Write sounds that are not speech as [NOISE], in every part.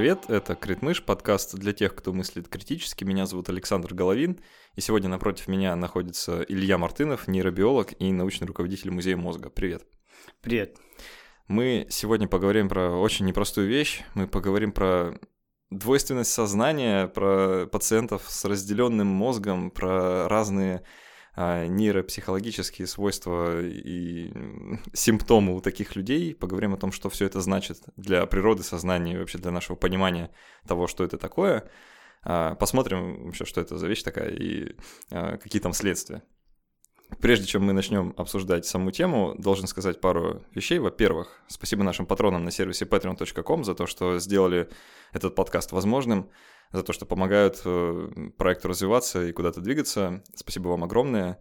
привет! Это Критмыш, подкаст для тех, кто мыслит критически. Меня зовут Александр Головин, и сегодня напротив меня находится Илья Мартынов, нейробиолог и научный руководитель Музея мозга. Привет! Привет! Мы сегодня поговорим про очень непростую вещь. Мы поговорим про двойственность сознания, про пациентов с разделенным мозгом, про разные нейропсихологические свойства и симптомы у таких людей. Поговорим о том, что все это значит для природы сознания и вообще для нашего понимания того, что это такое. А, посмотрим вообще, что это за вещь такая и а, какие там следствия. Прежде чем мы начнем обсуждать саму тему, должен сказать пару вещей. Во-первых, спасибо нашим патронам на сервисе patreon.com за то, что сделали этот подкаст возможным за то, что помогают э, проекту развиваться и куда-то двигаться. Спасибо вам огромное.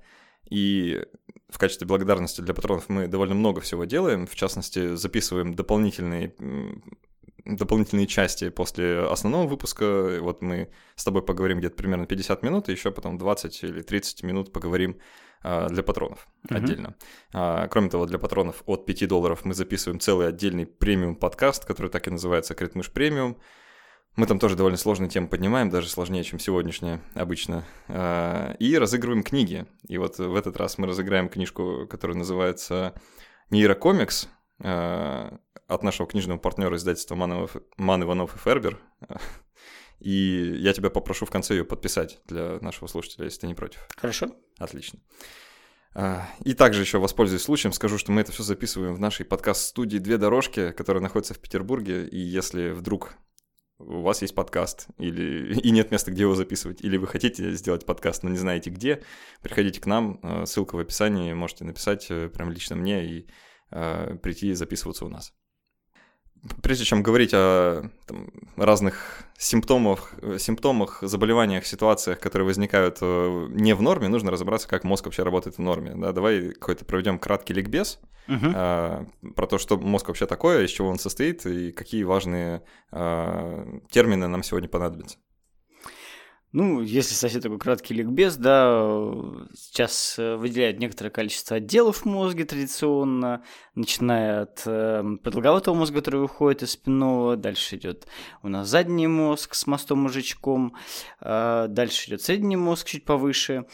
И в качестве благодарности для патронов мы довольно много всего делаем. В частности, записываем дополнительные дополнительные части после основного выпуска. Вот мы с тобой поговорим где-то примерно 50 минут, и еще потом 20 или 30 минут поговорим а, для патронов mm-hmm. отдельно. А, кроме того, для патронов от 5 долларов мы записываем целый отдельный премиум подкаст, который так и называется Критмыш премиум. Мы там тоже довольно сложные темы поднимаем, даже сложнее, чем сегодняшняя обычно. А, и разыгрываем книги. И вот в этот раз мы разыграем книжку, которая называется «Нейрокомикс» а, от нашего книжного партнера издательства «Ман, Ман Иванов и Фербер». [LAUGHS] И я тебя попрошу в конце ее подписать для нашего слушателя, если ты не против. Хорошо. Отлично. А, и также еще воспользуюсь случаем, скажу, что мы это все записываем в нашей подкаст-студии «Две дорожки», которая находится в Петербурге. И если вдруг у вас есть подкаст, или [LAUGHS] и нет места, где его записывать, или вы хотите сделать подкаст, но не знаете где, приходите к нам, э, ссылка в описании, можете написать э, прям лично мне и э, прийти записываться у нас прежде чем говорить о там, разных симптомах, симптомах, заболеваниях, ситуациях, которые возникают э, не в норме, нужно разобраться, как мозг вообще работает в норме. Да, давай какой-то проведем краткий ликбез uh-huh. а, про то, что мозг вообще такое, из чего он состоит и какие важные а, термины нам сегодня понадобятся. Ну, если совсем такой краткий ликбез, да, сейчас э, выделяют некоторое количество отделов в мозге традиционно, начиная от э, продолговатого мозга, который выходит из спинного, дальше идет у нас задний мозг с мостом мозжечком, э, дальше идет средний мозг чуть повыше,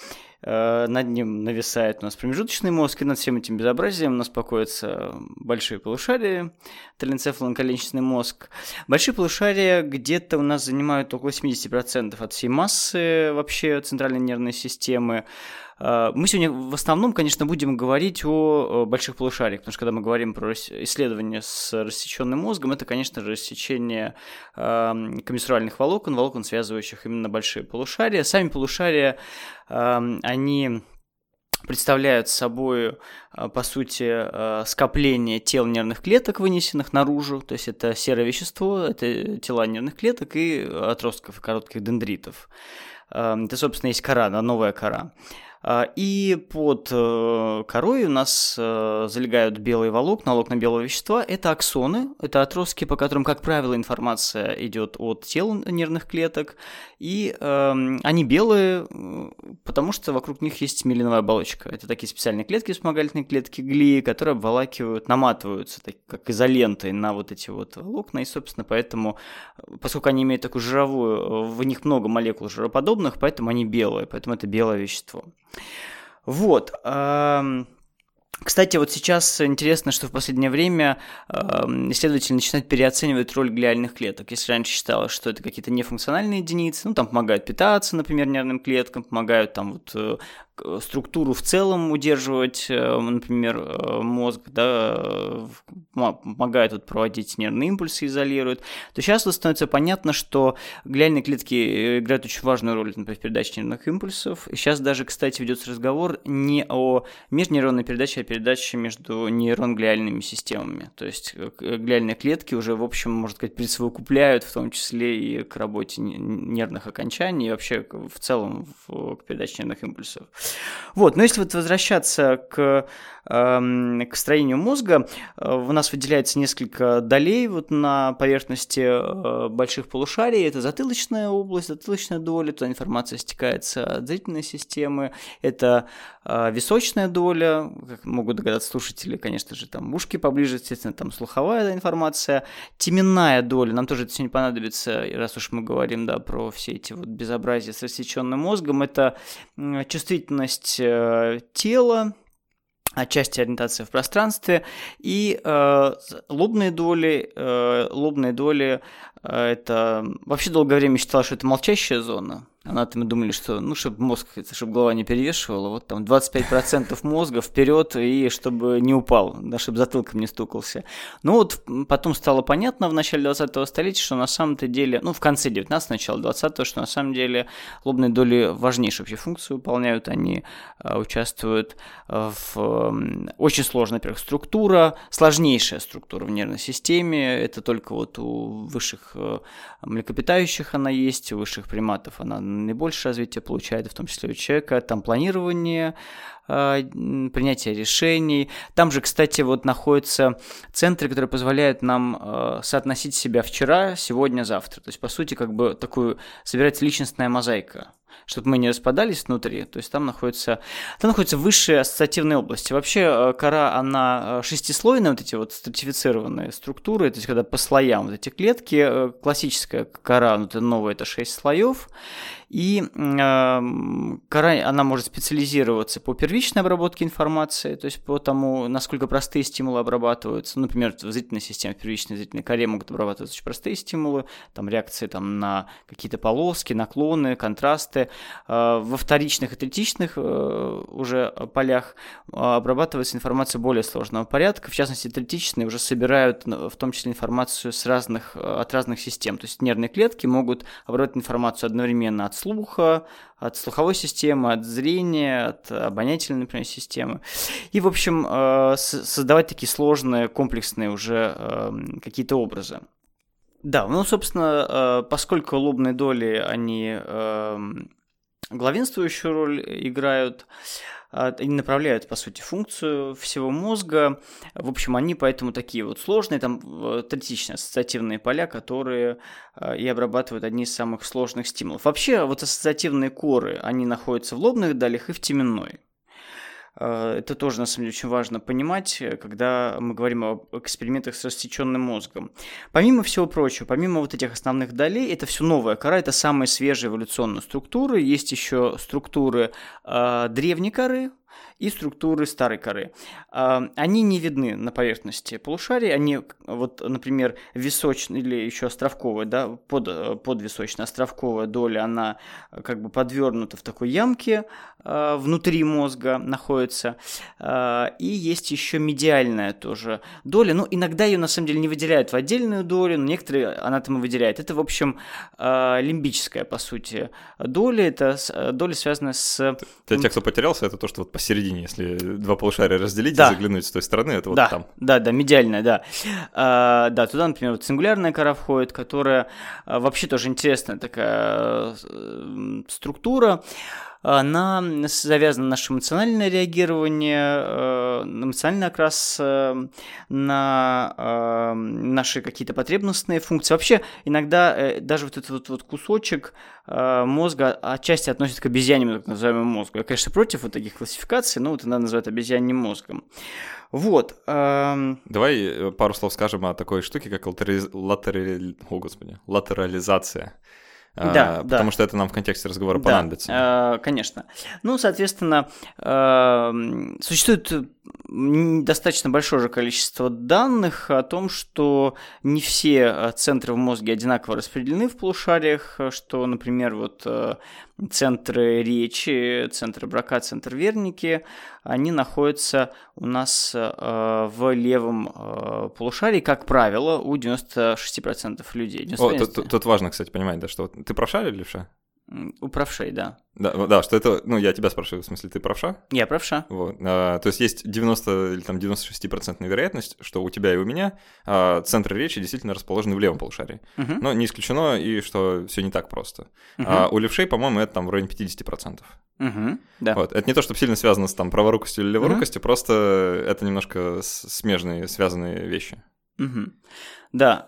над ним нависает у нас промежуточный мозг, и над всем этим безобразием у нас покоятся большие полушария, теленцефалонколенчатый мозг. Большие полушария где-то у нас занимают около 70% от всей массы вообще центральной нервной системы. А, мы сегодня в основном, конечно, будем говорить о больших полушариях, потому что когда мы говорим про исследование с рассеченным мозгом, это, конечно же, рассечение комиссуральных волокон, волокон, связывающих именно большие полушария. Сами полушария, они представляют собой, а, по сути, а, скопление тел нервных клеток, вынесенных наружу, то есть это серое вещество, это тела нервных клеток и отростков, коротких дендритов. Это, собственно, есть кора, новая кора. А, и под э, корой у нас э, залегают белые волокна, волокна белого вещества. Это аксоны, это отростки, по которым, как правило, информация идет от тел нервных клеток. И э, они белые, потому что вокруг них есть мелиновая оболочка. Это такие специальные клетки, вспомогательные клетки глии, которые обволакивают, наматываются так, как изолентой на вот эти вот волокна. И, собственно, поэтому, поскольку они имеют такую жировую, в них много молекул жироподобных, поэтому они белые, поэтому это белое вещество. Вот. Кстати, вот сейчас интересно, что в последнее время э, исследователи начинают переоценивать роль глиальных клеток. Если раньше считалось, что это какие-то нефункциональные единицы, ну, там помогают питаться, например, нервным клеткам, помогают там вот э, структуру в целом удерживать, э, например, э, мозг, да, помогает вот проводить нервные импульсы, изолирует, то сейчас вот становится понятно, что глиальные клетки играют очень важную роль, например, в передаче нервных импульсов. И сейчас даже, кстати, ведется разговор не о межнейронной передаче, а передаче между нейрон-глиальными системами. То есть э, глиальные клетки уже, в общем, можно сказать, присовокупляют в том числе и к работе нервных окончаний, и вообще в целом к передаче нервных импульсов. Вот, но если вот возвращаться к к строению мозга э, у нас выделяется несколько долей вот на поверхности э, больших полушарий. Это затылочная область, затылочная доля, туда информация стекается от зрительной системы. Это э, височная доля, как могут догадаться слушатели, конечно же, там ушки поближе, естественно, там слуховая информация. Теменная доля, нам тоже это сегодня понадобится, раз уж мы говорим, да, про все эти вот безобразия с рассеченным мозгом, это чувствительность тела, отчасти ориентация в пространстве, и э, лобные доли, э, лобные доли это вообще долгое время считала, что это молчащая зона, Анатомы думали, что, ну, чтобы мозг, чтобы голова не перевешивала, вот там 25% мозга вперед и чтобы не упал, да, чтобы затылком не стукался. Ну вот потом стало понятно в начале 20-го столетия, что на самом-то деле, ну, в конце 19 начала 20-го, что на самом деле лобные доли важнейшую вообще функцию выполняют, они э, участвуют в очень сложной, во-первых, структура, сложнейшая структура в нервной системе, это только вот у высших млекопитающих она есть, у высших приматов она наибольшее развитие получает, в том числе у человека, там планирование, а, принятие решений. Там же, кстати, вот находятся центры, которые позволяют нам а, соотносить себя вчера, сегодня, завтра. То есть, по сути, как бы такую собирается личностная мозаика чтобы мы не распадались внутри. То есть там находится, там находятся высшие ассоциативные области. Вообще э, кора, она э, шестислойная, вот эти вот стратифицированные структуры, то есть когда по слоям вот эти клетки, э, классическая кора, ну, это новая, это шесть слоев, и э, она может специализироваться по первичной обработке информации, то есть по тому, насколько простые стимулы обрабатываются. Например, в зрительной системе, в первичной зрительной коре могут обрабатываться очень простые стимулы, там реакции там, на какие-то полоски, наклоны, контрасты. Э, во вторичных и третичных э, уже полях э, обрабатывается информация более сложного порядка. В частности, третичные уже собирают в том числе информацию с разных, от разных систем. То есть нервные клетки могут обрабатывать информацию одновременно от слуха, от слуховой системы, от зрения, от обонятельной, например, системы. И, в общем, э, создавать такие сложные, комплексные уже эм, какие-то образы. Да, ну, собственно, э, поскольку лобные доли, они главенствующую роль играют, они направляют, по сути, функцию всего мозга. В общем, они поэтому такие вот сложные, там э, третичные ассоциативные поля, которые а, и обрабатывают одни из самых сложных стимулов. Вообще, вот ассоциативные коры, они находятся в лобных долях и в теменной. Э, это тоже, на самом деле, очень важно понимать, э, когда мы говорим об экспериментах с рассеченным мозгом. Помимо всего прочего, помимо вот этих основных долей, это все новая кора, это самые свежие эволюционные структуры. Есть еще структуры э, древней коры, и структуры старой коры. А, они не видны на поверхности полушария, они, вот, например, височная или еще островковая, да, под, подвисочная островковая доля, она как бы подвернута в такой ямке а, внутри мозга находится, а, и есть еще медиальная тоже доля, ну, иногда ее на самом деле не выделяют в отдельную долю, но некоторые анатомы выделяют. Это, в общем, лимбическая, по сути, доля, это доля связана с... Для тех, кто потерялся, это то, что вот посередине, если два полушария разделить да. и заглянуть с той стороны, это вот да, там. Да, да, медиальная, да. А, да, туда, например, вот сингулярная кора входит, которая а, вообще тоже интересная такая э, структура она завязана на наше эмоциональное реагирование, э, эмоциональный окрас э, на э, наши какие-то потребностные функции. Вообще, иногда даже вот этот вот, кусочек мозга отчасти относится к обезьяньему, так называемому мозгу. Я, конечно, против вот таких классификаций, но вот иногда называют обезьяньим мозгом. Вот. Эм... Давай пару слов скажем о такой штуке, как латери... латери... О, господи, латерализация. А, да, потому да. что это нам в контексте разговора да, понадобится. Э, конечно. Ну, соответственно, существует достаточно большое же количество данных о том, что не все центры в мозге одинаково распределены в полушариях, что, например, вот центры речи, центры брака, центр верники, они находятся у нас э, в левом э, полушарии, как правило, у 96% людей. 95%. О, тут, тут важно, кстати, понимать, да, что ты правша или левша? У правшей, да. Да, да, что это, ну, я тебя спрашиваю, в смысле, ты правша? Я правша. Вот. А, то есть есть 90 или там 96% вероятность, что у тебя и у меня а, центры речи действительно расположены в левом полушарии. Мгм. Но не исключено и что все не так просто. Мгм. А у левшей, по-моему, это там в районе 50%. Мгм. Да. Вот. Это не то, чтобы сильно связано с там праворукостью или леворукостью, просто это немножко смежные, связанные вещи. Мгм. Да,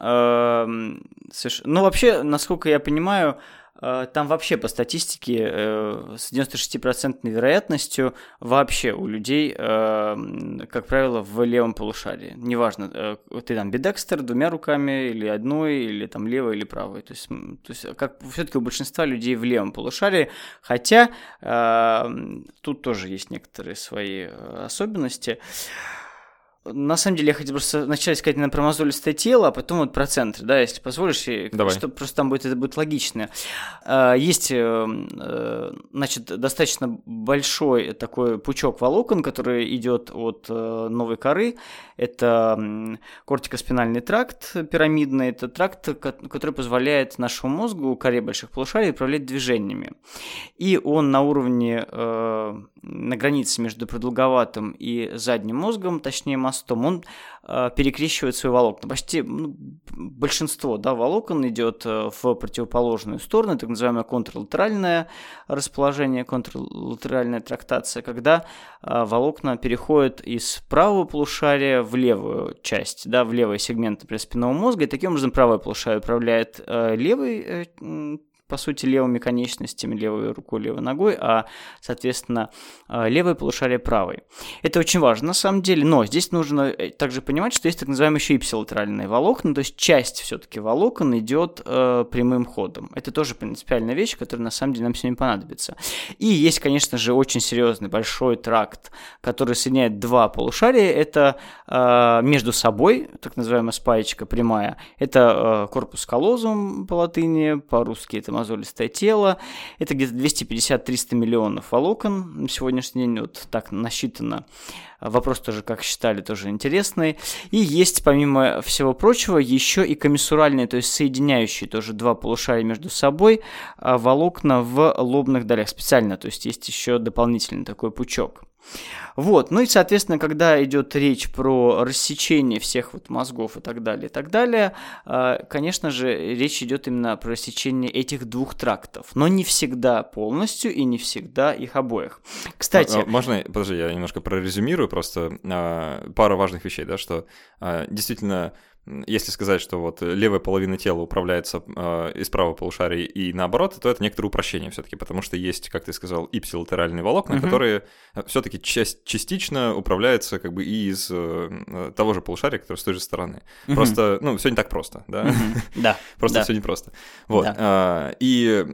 соверш- ну вообще, насколько я понимаю, э, там вообще по статистике э, с 96% вероятностью вообще у людей, эм, как правило, в левом полушарии. Неважно, э, ты там бедекстер двумя руками, или одной, или там левой, или правой. То есть, то есть как все-таки у большинства людей в левом полушарии, хотя эм, тут тоже есть некоторые свои э, особенности. На самом деле, я хотел просто вначале сказать наверное, про мозолистое тело, а потом вот про центр, да, если позволишь, и Давай. что просто там будет, это будет логично. А, Есть, э, э, значит, достаточно большой такой пучок волокон, который идет от э, новой коры. Это кортикоспинальный тракт пирамидный, это тракт, ко- который позволяет нашему мозгу, коре больших полушарий, управлять движениями. И он на уровне, на границе между продолговатым и задним мозгом, точнее мостом, он э, перекрещивает свои волокна. Почти ну, большинство да, волокон идет э, в противоположную сторону, так называемое контрлатеральное расположение, контрлатеральная трактация, когда э, волокна переходят из правого полушария в левую часть, да, в левый сегмент спинного мозга, и таким образом правое полушарие управляет э, левой э, по сути, левыми конечностями, левой рукой, левой ногой, а, соответственно, э, левое полушарие правой. Это очень важно на самом деле, но здесь нужно э, также понимать, что есть так называемые еще ипсилатеральные волокна, то есть часть все-таки волокон идет э, прямым ходом. Это тоже принципиальная вещь, которая на самом деле нам сегодня понадобится. И есть, конечно же, очень серьезный большой тракт, который соединяет два полушария. Это э, между собой, так называемая спаечка прямая. Это э, корпус колозум по латыни, по-русски это мозолистое тело. Это где-то 250-300 миллионов волокон. На сегодняшний день вот так насчитано. Вопрос тоже, как считали, тоже интересный. И есть, помимо всего прочего, еще и комиссуральные, то есть соединяющие тоже два полушария между собой а, волокна в лобных долях специально. То есть есть еще дополнительный такой пучок. Вот, ну и, соответственно, когда идет речь про рассечение всех вот мозгов и так далее, и так далее, э, конечно же, речь идет именно про рассечение этих двух трактов, но не всегда полностью и не всегда их обоих. Кстати, А, а, Можно, подожди, я немножко прорезюмирую просто а, пара важных вещей, да, что действительно, если сказать, что вот левая половина тела управляется а, из правого полушария и наоборот, то это некоторое упрощение все-таки, потому что есть, как ты сказал, ипсилатеральные волокна, Мгм. которые все-таки частично управляются как бы и из э, того же полушария, который с той же стороны. Мгм. Просто, ну, все не так просто, да. Да, [LAUGHS] Просто все непросто. Вот. А, и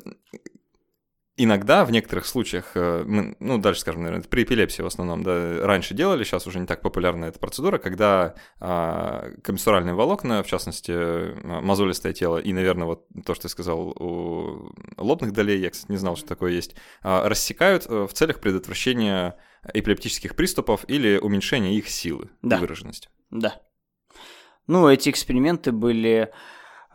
иногда в некоторых случаях, э, мы, ну, дальше скажем, наверное, это при эпилепсии в основном, да, раньше делали, сейчас уже не так популярна эта процедура, когда а, комиссуральные волокна, в частности, а, мозолистое тело и, наверное, вот то, что ты сказал у лобных долей, я, кстати, не знал, что такое есть, а, рассекают э, в целях предотвращения эпилептических приступов или уменьшения их силы Да. и выраженности. Да. Ну, эти эксперименты были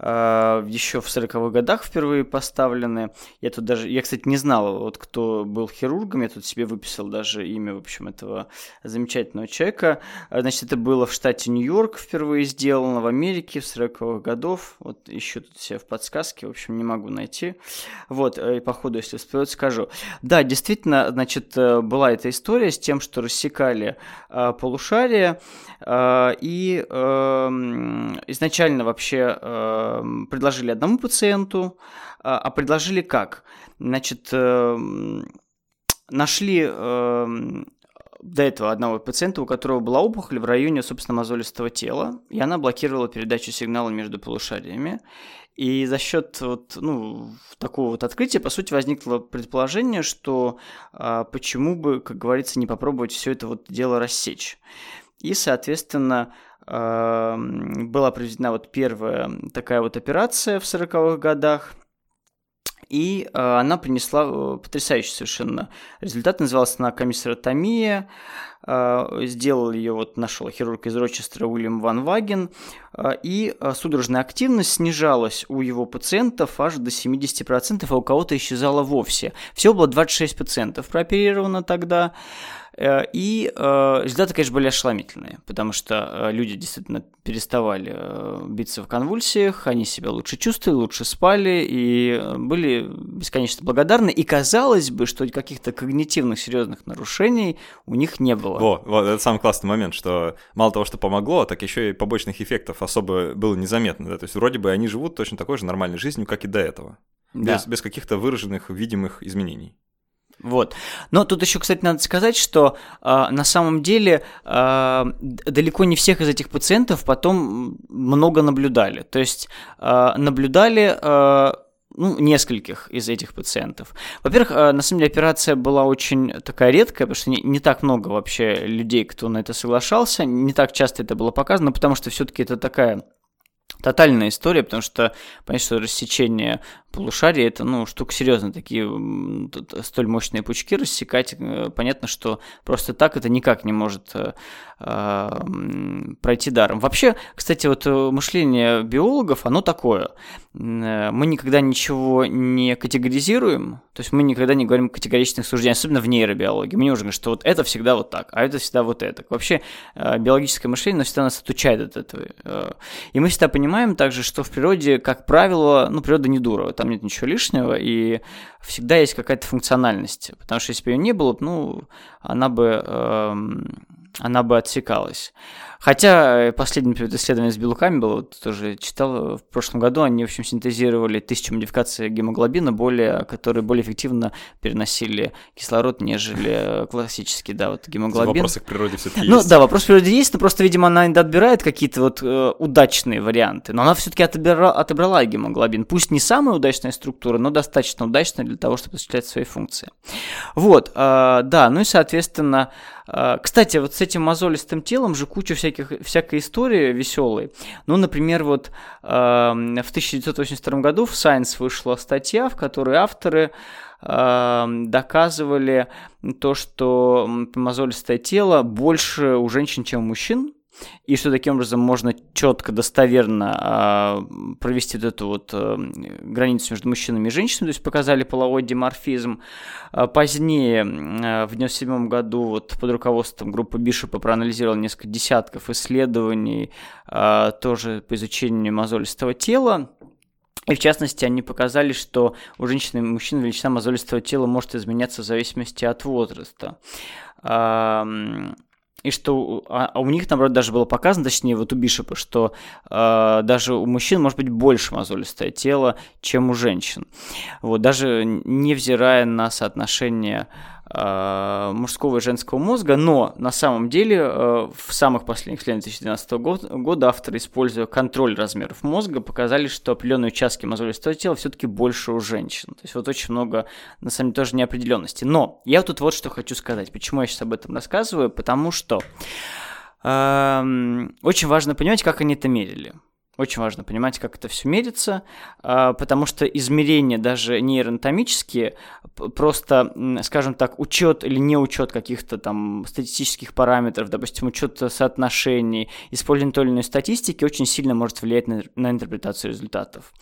еще в 40-х годах впервые поставлены. Я тут даже, я, кстати, не знал, вот кто был хирургом, я тут себе выписал даже имя, в общем, этого замечательного человека. А, Значит, это было в штате Нью-Йорк впервые сделано, в Америке в 40-х годов. Вот ищу тут себе в подсказке, в общем, не могу найти. Вот, э, и по ходу, если всплывет, скажу. Да, действительно, значит, э, была эта история с тем, что рассекали э, полушария, э, и эм, изначально вообще эм, предложили одному пациенту, а а предложили как? Значит, эм, нашли эм, до этого одного пациента, у которого была опухоль в районе, собственно, мозолистого тела, и она блокировала передачу сигнала между полушариями. И за счет вот, ну, такого вот открытия, по сути, возникло предположение, что а, почему бы, как говорится, не попробовать все это вот дело рассечь. И, соответственно, была проведена вот первая такая вот операция в 40-х годах. И э, она принесла э, потрясающий совершенно результат. Называлась она комиссаротомия. Э, сделал ее, вот нашел хирург из Рочестера Уильям Ван Ваген. И судорожная активность снижалась у его пациентов аж до 70%, а у кого-то исчезала вовсе. Всего было 26 пациентов прооперировано тогда. Э, и э, результаты, конечно, были ошеломительные, потому что э, люди действительно переставали биться в конвульсиях, они себя лучше чувствовали, лучше спали и были бесконечно благодарны. И казалось бы, что каких-то когнитивных серьезных нарушений у них не было. Во, вот, это самый классный момент, что мало того, что помогло, так еще и побочных эффектов особо было незаметно. Да? То есть вроде бы они живут точно такой же нормальной жизнью, как и до этого. Да. Без, без каких-то выраженных, видимых изменений. Вот. Но тут еще, кстати, надо сказать, что э, на самом деле э, далеко не всех из этих пациентов потом много наблюдали. То есть э, наблюдали э, ну, нескольких из этих пациентов. Во-первых, на самом деле операция была очень такая редкая, потому что не, не так много вообще людей, кто на это соглашался, не так часто это было показано, потому что все-таки это такая тотальная история, потому что, понятно, что рассечение полушария это, ну, штука серьезная, такие столь мощные пучки рассекать, э, понятно, что просто так это никак не может э, э, пройти даром. Вообще, кстати, вот мышление биологов, оно такое. Мы никогда ничего не категоризируем, то есть мы никогда не говорим категоричных суждений, особенно в нейробиологии. Мы не можем говорить, что вот это всегда вот так, а это всегда вот это. Вообще, биологическое мышление, всегда нас отучает от этого. И мы всегда понимаем также, что в природе, как правило, ну, природа не дура там нет ничего лишнего, и всегда есть какая-то функциональность, потому что если бы ее не было, ну, она бы, э, она бы отсекалась. Хотя э, последнее исследование с белками было, вот тоже читал в прошлом году, они, в общем, синтезировали тысячу модификаций гемоглобина, более, которые более эффективно переносили кислород, нежели классический, да, вот гемоглобин. Вопросы к природе все-таки ну, есть. Ну да, вопрос к природе есть, но просто, видимо, она отбирает какие-то вот э, удачные варианты. Но она все-таки отобрала, отобрала гемоглобин. Пусть не самая удачная структура, но достаточно удачная для того, чтобы осуществлять свои функции. Вот, э, да, ну и, соответственно, э, кстати, вот с этим мозолистым телом же куча всяких всяких, всякой истории веселой. Ну, например, вот э, в 1982 году в Science вышла статья, в которой авторы э, доказывали то, что мозолистое тело больше у женщин, чем у мужчин и что таким образом можно четко, достоверно э, провести вот эту вот э, границу между мужчинами и женщинами, то есть показали половой диморфизм. А позднее, э, в 1997 году, вот под руководством группы Бишопа проанализировал несколько десятков исследований э, тоже по изучению мозолистого тела. И в частности, они показали, что у женщин и мужчин величина мозолистого тела может изменяться в зависимости от возраста и что а, а у них, наоборот, даже было показано, точнее, вот у Бишопа, что э, даже у мужчин может быть больше мозолистое тело, чем у женщин. Вот, даже невзирая на соотношение мужского и женского мозга, но на самом деле э, в самых последних исследованиях 2012 года, года авторы, используя контроль размеров мозга, показали, что определенные участки мозолистого тела все-таки больше у женщин. То есть вот очень много, на самом деле, тоже неопределенности. Но я тут вот что хочу сказать. Почему я сейчас об этом рассказываю? Потому что эм, очень важно понимать, как они это мерили. Очень важно понимать, как это все мерится, а, потому что измерения даже нейроанатомические, просто, скажем так, учет или не учет каких-то там статистических параметров, допустим, учет соотношений, использование той или иной статистики очень сильно может влиять на, на интерпретацию результатов.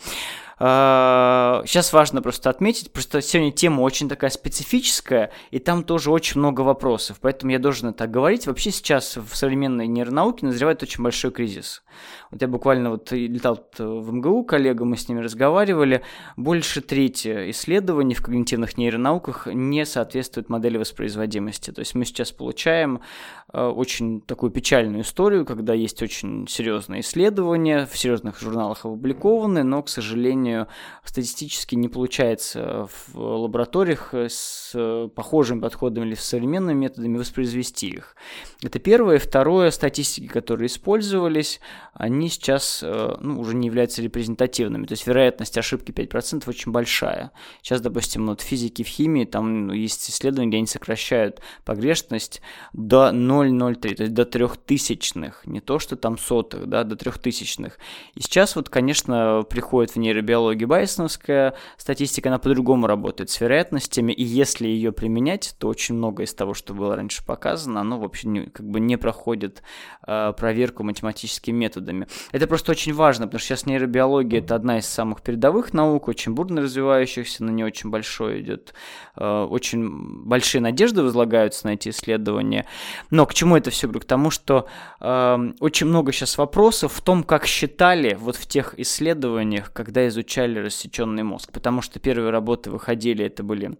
Сейчас а, важно просто отметить, просто сегодня тема очень такая специфическая, и там тоже очень много вопросов, поэтому я должен это говорить. Вообще сейчас в современной нейронауке назревает очень большой кризис. Вот я буквально вот летал в МГУ, коллега, мы с ними разговаривали, больше трети исследований в когнитивных нейронауках не соответствует модели воспроизводимости. То есть мы сейчас получаем а, очень такую печальную историю, когда есть очень серьезные исследования, в серьезных журналах опубликованы, но, к сожалению, сожалению, статистически не получается в лабораториях с похожими подходами или с современными методами воспроизвести их. Это первое. Второе, статистики, которые использовались, они сейчас э, ну, уже не являются репрезентативными. То есть вероятность ошибки 5% очень большая. Сейчас, допустим, вот в физике, в химии, там есть исследования, где они сокращают погрешность до 0,03, то есть до трехтысячных, не то, что там сотых, да, до трехтысячных. И сейчас вот, конечно, приходит в нейробиологию нейробиологии байсоновская статистика, она по-другому работает с вероятностями, и если ее применять, то очень много из того, что было раньше показано, оно вообще не, как бы не проходит э, проверку математическими методами. Это просто очень важно, потому что сейчас нейробиология это одна из самых передовых наук, очень бурно развивающихся, на нее очень большое идет, э, очень большие надежды возлагаются на эти исследования. Но к чему это все говорю? К тому, что э, очень много сейчас вопросов в том, как считали вот в тех исследованиях, когда изучали рассеченный мозг. Потому что первые работы выходили, это были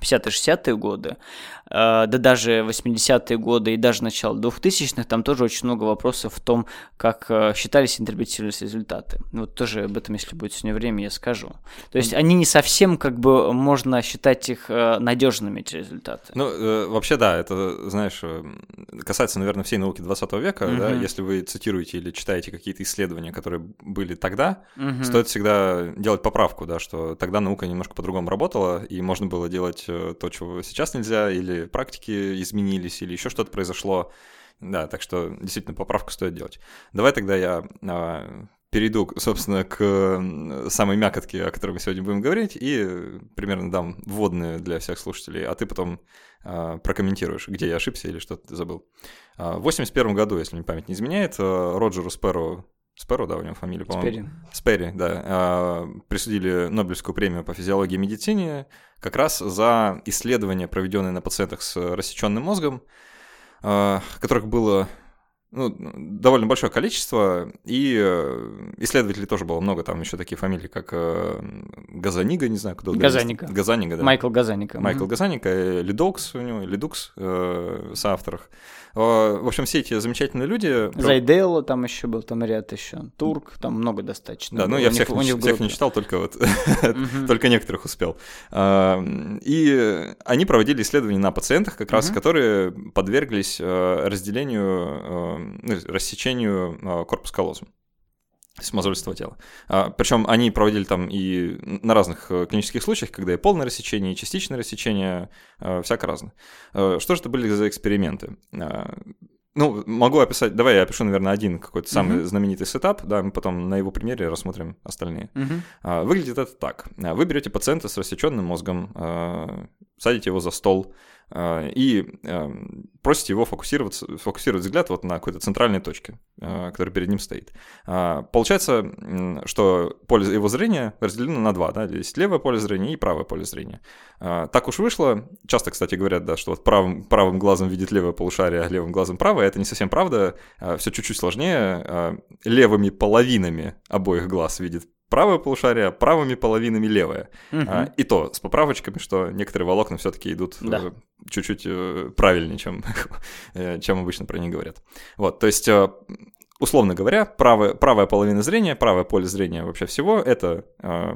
50-60-е годы, да даже 80-е годы и даже начало 2000-х, там тоже очень много вопросов в том, как э, считались и интерпретировались результаты. Вот тоже об этом, если будет сегодня время, я скажу. То есть они не совсем, как бы, можно считать их э, надежными, эти результаты. Ну, вообще, да, это, знаешь, касается, наверное, всей науки 20 века, угу. да, если вы цитируете или читаете какие-то исследования, которые были тогда, угу. стоит всегда делать поправку, да, что тогда наука немножко по-другому работала, и можно было делать Э, то, чего сейчас нельзя, или практики изменились, или еще что-то произошло. Да, так что действительно поправку стоит делать. Давай тогда я а, перейду, собственно, к самой мякотке, о которой мы сегодня будем говорить, и примерно дам вводные для всех слушателей, а ты потом а, прокомментируешь, где я ошибся или что-то забыл. А, в 81 году, если мне память не изменяет, э, Роджеру Сперу Спэро, да, у него фамилия, по-моему. Спери. Спери, да. А, присудили Нобелевскую премию по физиологии и медицине как раз за исследования, проведенные на пациентах с рассеченным мозгом, а, которых было ну, довольно большое количество, и э, исследователей тоже было много, там еще такие фамилии, как э, Газанига, не знаю, куда Газаника. Газаника, да. Майкл Газаника. Майкл угу. Газаника, Лидокс у него, Лидукс э, соавторах. В общем, все эти замечательные люди... Зайдело там еще был, там ряд еще, Турк, там много достаточно. Да, ну я всех, не, всех не читал, только вот, [LAUGHS] только некоторых успел. А, и они проводили исследования на пациентах, как раз, которые подверглись разделению ну, рассечению корпус коллозум с мозолистого тела. А, причем они проводили там и на разных э, клинических случаях, когда и полное рассечение, и частичное рассечение, а, всяко разное. А, что же это были за эксперименты? А, ну, могу описать, давай я опишу, наверное, один какой-то самый uh-huh. знаменитый сетап, да, мы потом на его примере рассмотрим остальные. Uh-huh. Выглядит это так. Вы берете пациента с рассеченным мозгом, а, садите его за стол, и эм, просите его фокусироваться, фокусировать взгляд вот на какой-то центральной точке, а, которая перед ним стоит. А, получается, что поле его зрения разделено на два, да, есть левое поле зрения и правое поле зрения. Так уж вышло, часто, кстати, говорят, да, что вот правым, правым глазом видит левое полушарие, а левым глазом правое, это не совсем правда, все чуть-чуть сложнее, левыми половинами обоих глаз видит правое полушарие, правыми половинами левое. Угу. А, и то с поправочками, что некоторые волокна все-таки идут да. Э, чуть-чуть э, правильнее, чем, [LAUGHS] э, чем обычно про них говорят. Вот, то есть условно говоря, правая, правая половина зрения, правое поле зрения вообще всего, это э,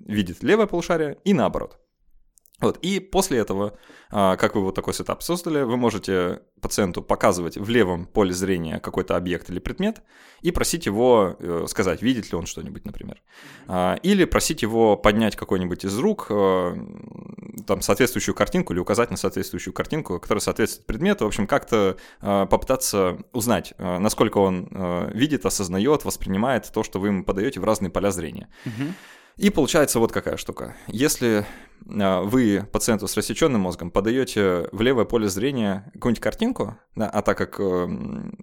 видит левое полушарие и наоборот. Вот, и после этого, а, как вы вот такой сетап создали, вы можете пациенту показывать в левом поле зрения какой-то объект или предмет и просить его э, сказать, видит ли он что-нибудь, например. А, или просить его поднять какой-нибудь из рук э, там соответствующую картинку или указать на соответствующую картинку, которая соответствует предмету. В общем, как-то э, попытаться узнать, насколько он видит, осознает, воспринимает то, что вы ему подаете в разные поля зрения. Угу. И получается вот какая штука. Если а, вы пациенту с рассеченным мозгом подаете в левое поле зрения какую-нибудь картинку, да, а так как э,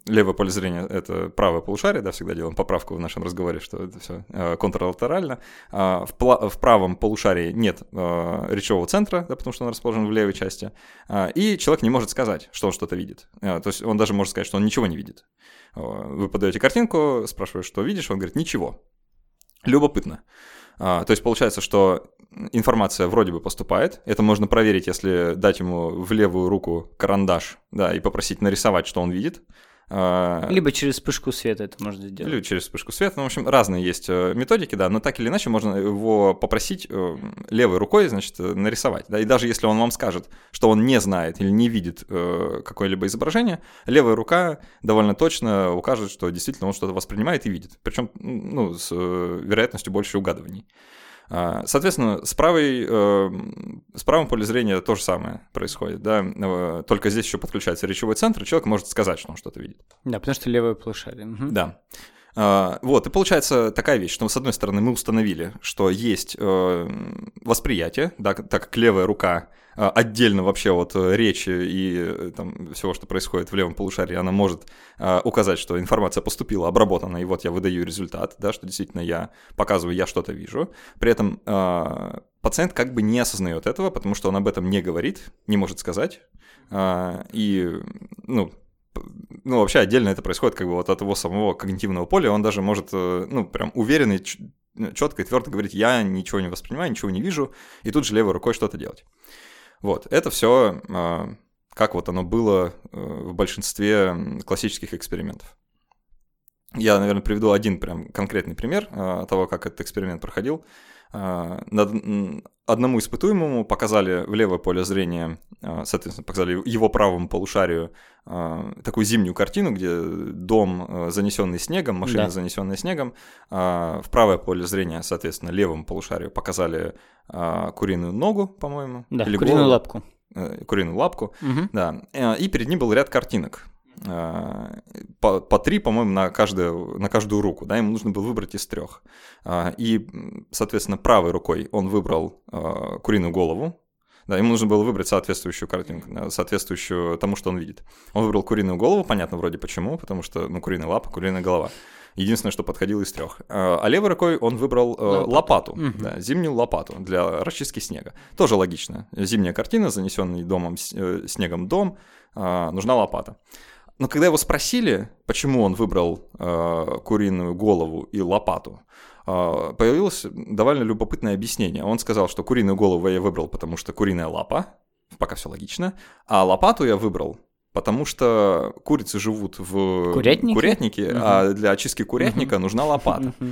левое поле зрения это правое полушарие, да, всегда делаем поправку в нашем разговоре, что это все э, контрлатерально, э, в, в правом полушарии нет э, речевого центра, да, потому что он расположен в левой части, э, и человек не может сказать, что он что-то видит. Э, то есть он даже может сказать, что он ничего не видит. Э, вы подаете картинку, спрашиваешь, что видишь, он говорит, ничего. Любопытно. А, то есть получается, что информация вроде бы поступает. Это можно проверить, если дать ему в левую руку карандаш, да, и попросить нарисовать, что он видит. А, Либо через вспышку света это можно сделать. Либо через вспышку света. Ну, в общем, разные есть э, методики, да, но так или иначе можно его попросить э, левой рукой, значит, нарисовать. Да, и даже если он вам скажет, что он не знает или не видит э, какое-либо изображение, левая рука довольно точно укажет, что действительно он что-то воспринимает и видит. Причем, ну, с вероятностью больше угадываний. А, соответственно, с, правой, э, с правым поле зрения то же самое происходит, да, э, только здесь еще подключается речевой центр, и человек может сказать, что он что-то видит. Да, потому что левое полушарие. Угу. Да. А, вот, и получается такая вещь, что с одной стороны мы установили, что есть э, восприятие, да, так как левая рука э, отдельно вообще от речи и э, там, всего, что происходит в левом полушарии, она может указать, что информация поступила, обработана, и вот я выдаю результат, да, что действительно я показываю, я что-то вижу. При этом пациент как бы не осознает этого, потому что он об этом не говорит, не может сказать. И, ну, ну, вообще отдельно это происходит как бы вот от его самого когнитивного поля, он даже может, э, ну, прям уверенный, четко и твердо говорить, я ничего не воспринимаю, ничего не вижу, и тут же левой рукой что-то делать. Вот, это все а, как вот оно было э, в большинстве классических экспериментов. Я, наверное, приведу один прям конкретный пример а, того, как этот эксперимент проходил. Одному испытуемому показали в левое поле зрения, а, соответственно, показали его правому полушарию а, такую зимнюю картину, где дом, занесенный снегом, машина, да. занесенная снегом. В правое поле зрения, соответственно, левому полушарию показали куриную ногу, по-моему. Да, или куриную голову, лапку. Э, куриную лапку, угу. да. Э, и перед ним был ряд картинок по, по три, по-моему, на каждую, на каждую руку, да, ему нужно было выбрать из трех. А, и, соответственно, правой рукой он выбрал а, куриную голову, да, ему нужно было выбрать соответствующую картинку, соответствующую тому, что он видит. Он выбрал куриную голову, понятно вроде почему, потому что, ну, куриная лапа, куриная голова. Единственное, что подходило из трех. А, левой рукой он выбрал э, лопату, лопату угу. да, зимнюю лопату для расчистки снега. Тоже логично. Зимняя картина, занесенный домом, э, снегом дом, нужна лопата. Но когда его спросили, почему он выбрал э, куриную голову и лопату, э, появилось довольно любопытное объяснение. Он сказал, что куриную голову я выбрал, потому что куриная лапа, пока все логично, а лопату я выбрал, потому что курицы живут в курятнике, курятнике угу. а для очистки курятника угу. нужна лопата. Угу.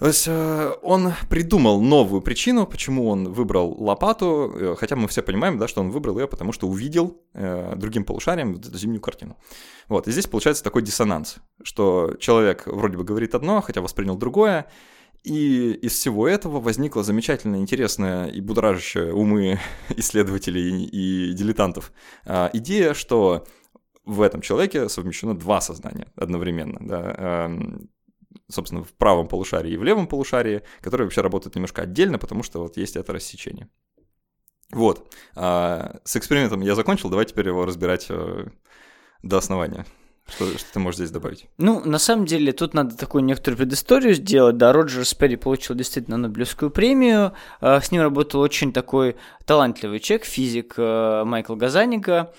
Есть э, он придумал новую причину, почему он выбрал лопату, э, хотя мы все понимаем, да, что он выбрал ее, потому что увидел э, другим полушарием вот эту зимнюю картину. Вот, и здесь получается такой диссонанс, что человек вроде бы говорит одно, хотя воспринял другое, и из всего этого возникла замечательная, интересная и будоражащая умы [LAUGHS] исследователей и дилетантов идея, что в этом человеке совмещено два сознания одновременно. Да? Собственно, в правом полушарии и в левом полушарии, которые вообще работают немножко отдельно, потому что вот есть это рассечение. Вот. А, с экспериментом я закончил, давай теперь его разбирать э, до основания. Что, что ты можешь здесь добавить? Ну, на самом деле, тут надо такую некоторую предысторию сделать. Да, Роджер Сперри получил действительно Нобелевскую премию. А, с ним работал очень такой талантливый человек, физик э, Майкл Газаника.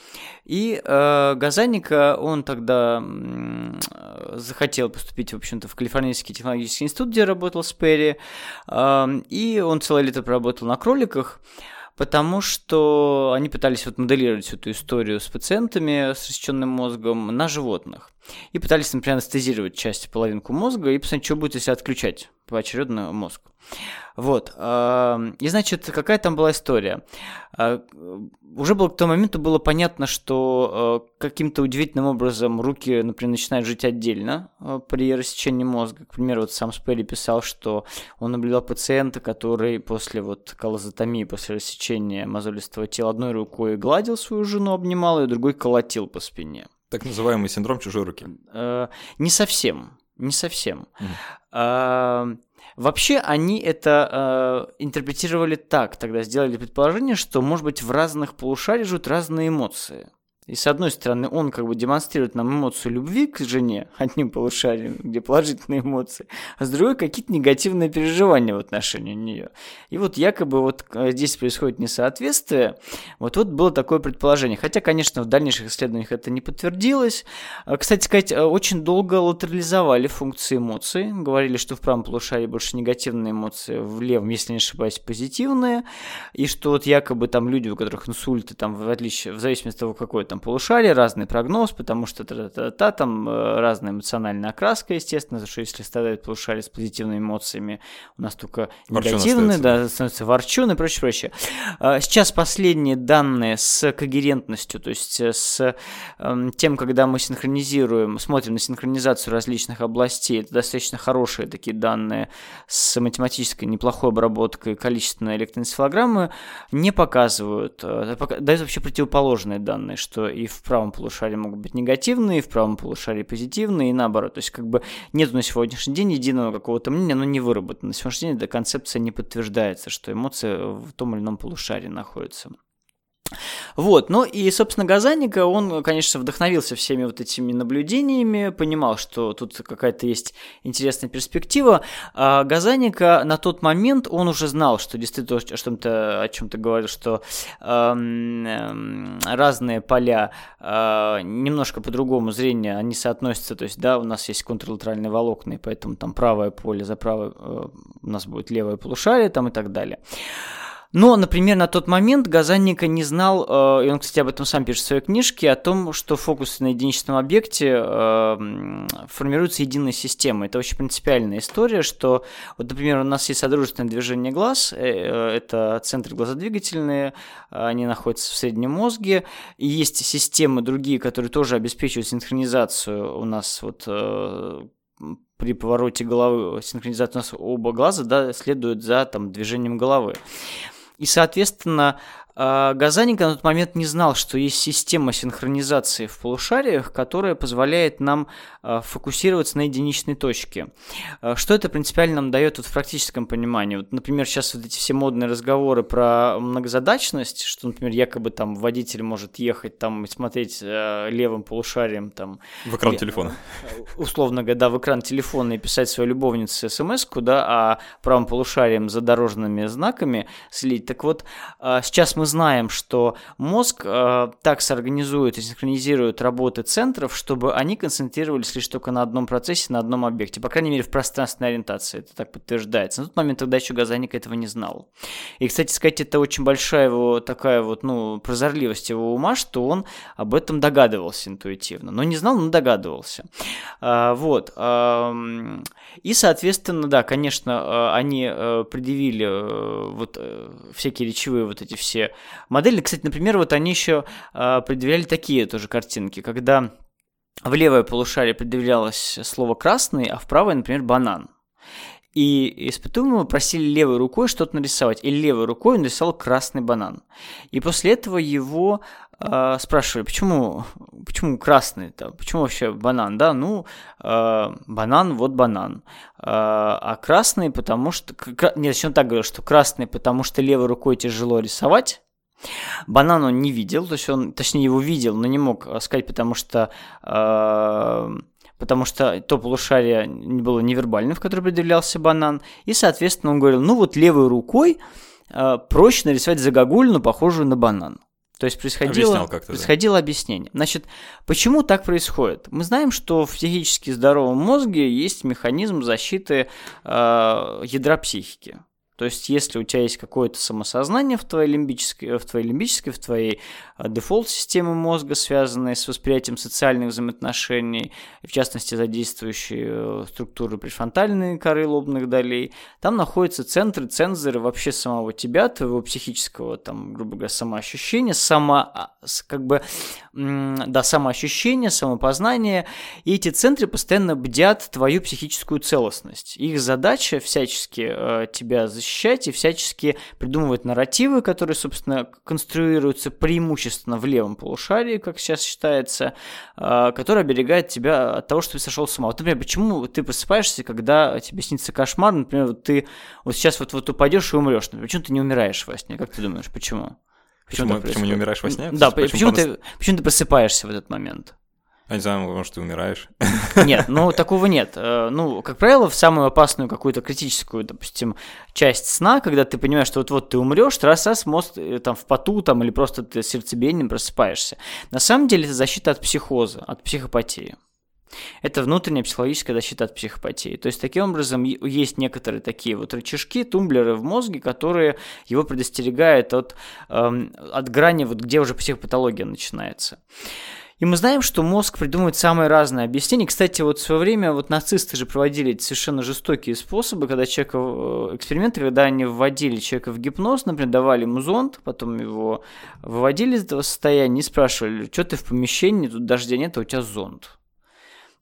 И э, Газаника, он тогда захотел поступить, в общем-то, в Калифорнийский технологический институт, где работал Сперри. И он целое лето проработал на кроликах потому что они пытались вот моделировать всю эту историю с пациентами с рассеченным мозгом на животных. И пытались, например, анестезировать часть, половинку мозга и посмотреть, что будет, если отключать поочередно мозг. Вот. И, значит, какая там была история? А, уже было к тому моменту было понятно, что а, каким-то удивительным образом руки, например, начинают жить отдельно а, при рассечении мозга. К примеру, вот сам Спелли писал, что он наблюдал пациента, который после вот колозотомии, после рассечения мозолистого тела одной рукой гладил свою жену, обнимал ее, другой колотил по спине. Так называемый синдром чужой руки. Не совсем. Не совсем. Mm. Вообще они это э, интерпретировали так, тогда сделали предположение, что, может быть, в разных полушариях живут разные эмоции. И с одной стороны, он как бы демонстрирует нам эмоцию любви к жене, одним полушарием, где положительные эмоции, а с другой какие-то негативные переживания в отношении нее. И вот якобы вот э, здесь происходит несоответствие. Вот вот было такое предположение. Хотя, конечно, в дальнейших исследованиях это не подтвердилось. А, кстати сказать, э, очень долго латерализовали функции эмоций. Говорили, что в правом полушарии больше негативные эмоции, в левом, если не ошибаюсь, позитивные. И что вот якобы там люди, у которых инсульты, там в отличие, в зависимости от того, какой там там полушарие, разный прогноз, потому что та, та, та, там э, разная эмоциональная окраска, естественно, что если страдает полушарие с позитивными эмоциями, у нас только негативные, да, становится ворчун и прочее, прочее. А, сейчас последние данные с когерентностью, то есть э, с эм, тем, когда мы синхронизируем, смотрим на синхронизацию различных областей, это достаточно хорошие такие данные с математической неплохой обработкой количественной электроэнцефалограммы, не показывают, э, дают вообще противоположные данные, что и в правом полушарии могут быть негативные, и в правом полушарии позитивные, и наоборот. То есть как бы нет на сегодняшний день единого какого-то мнения, оно не выработано. На сегодняшний день эта концепция не подтверждается, что эмоции в том или ином полушарии находятся. Вот, ну и, собственно, Газаника, он, конечно, вдохновился всеми вот этими наблюдениями, понимал, что тут какая-то есть интересная перспектива. А Газаника на тот момент, он уже знал, что действительно о чем-то, о чем-то говорил, что э, разные поля э, немножко по-другому зрения, они соотносятся, то есть, да, у нас есть контрлатеральные волокна, и поэтому там правое поле за правое, э, у нас будет левое полушарие там и так далее. Но, например, на тот момент Газанника не знал, э, и он, кстати, об этом сам пишет в своей книжке, о том, что фокус на единичном объекте э, формируется единой системой. Это очень принципиальная история, что, вот, например, у нас есть содружественное движение глаз, э, это центры глазодвигательные, они находятся в среднем мозге, и есть системы другие, которые тоже обеспечивают синхронизацию у нас вот при повороте головы синхронизация у нас оба глаза да, следует за там, движением головы. И, соответственно, а, Газанник на тот момент не знал, что есть система синхронизации в полушариях, которая позволяет нам а, фокусироваться на единичной точке. А, что это принципиально нам дает вот в практическом понимании? Вот, например, сейчас вот эти все модные разговоры про многозадачность, что, например, якобы там водитель может ехать там и смотреть левым полушарием там... В экран и, телефона. Условно говоря, да, в экран телефона и писать своей любовнице смс да, а правым полушарием за дорожными знаками следить. Так вот, сейчас мы знаем, что мозг э, так сорганизует и синхронизирует работы центров, чтобы они концентрировались лишь только на одном процессе, на одном объекте. По крайней мере, в пространственной ориентации это так подтверждается. На тот момент тогда еще Газаник этого не знал. И, кстати сказать, это очень большая его такая вот, ну, прозорливость его ума, что он об этом догадывался интуитивно. Но не знал, но догадывался. А, вот. А, и, соответственно, да, конечно, э, они э, предъявили вот всякие речевые вот эти все модели. Кстати, например, вот они еще э, предъявляли такие тоже картинки, когда в левое полушарие предъявлялось слово «красный», а в правое, например, «банан». И испытуемого просили левой рукой что-то нарисовать. И левой рукой он нарисовал красный банан. И после этого его э, спрашивали, почему, почему красный, -то? почему вообще банан, да, ну, э, банан, вот банан, э, а красный, потому что, нет, еще он так говорил, что красный, потому что левой рукой тяжело рисовать, Банан он не видел, то есть он, точнее, его видел, но не мог э, сказать, потому что э, потому что то полушарие было невербальным, в которое предъявлялся банан, и, соответственно, он говорил, ну вот левой рукой э, проще нарисовать загогулину, похожую на банан. То есть происходило, происходило да. объяснение. Значит, почему так происходит? Мы знаем, что в психически здоровом мозге есть механизм защиты э, ядра психики. То есть, если у тебя есть какое-то самосознание в твоей лимбической, в твоей, лимбической, в твоей а, дефолт-системе мозга, связанной с восприятием социальных взаимоотношений, в частности, задействующие э, структуры префронтальной коры лобных долей, там находятся центры, цензоры вообще самого тебя, твоего психического, там, грубо говоря, самоощущения, само, а, как бы, да, самоощущение, самопознание, и эти центры постоянно бдят твою психическую целостность. Их задача всячески э, тебя защищать защищать и всячески придумывать нарративы, которые, собственно, конструируются преимущественно в левом полушарии, как сейчас считается, а, который оберегает тебя от того, что ты сошел с ума. Вот, например, почему ты просыпаешься, когда тебе снится кошмар, например, вот ты вот сейчас вот, вот упадешь и умрешь, почему ты не умираешь во сне? Как ты думаешь, почему? Почему, почему, почему не умираешь во сне? Да, почему, почему, ты, почему ты просыпаешься в этот момент? Я не знаю, может, ты умираешь. Нет, ну такого нет. Э, ну, как правило, в самую опасную какую-то критическую, допустим, часть сна, когда ты понимаешь, что вот-вот ты умрешь, раз-раз мозг э, там в поту там или просто ты сердцебиением просыпаешься. На самом деле это защита от психоза, от психопатии. Это внутренняя психологическая защита от психопатии. То есть, таким образом, есть некоторые такие вот рычажки, тумблеры в мозге, которые его предостерегают от, эм, от грани, вот где уже психопатология начинается. И мы знаем, что мозг придумывает самые разные объяснения. Кстати, вот в свое время вот нацисты же проводили совершенно жестокие способы, когда человека, э, эксперименты, когда они вводили человека в гипноз, например, давали ему зонд, потом его выводили из этого состояния и спрашивали, что ты в помещении, тут дождя нет, а у тебя зонд.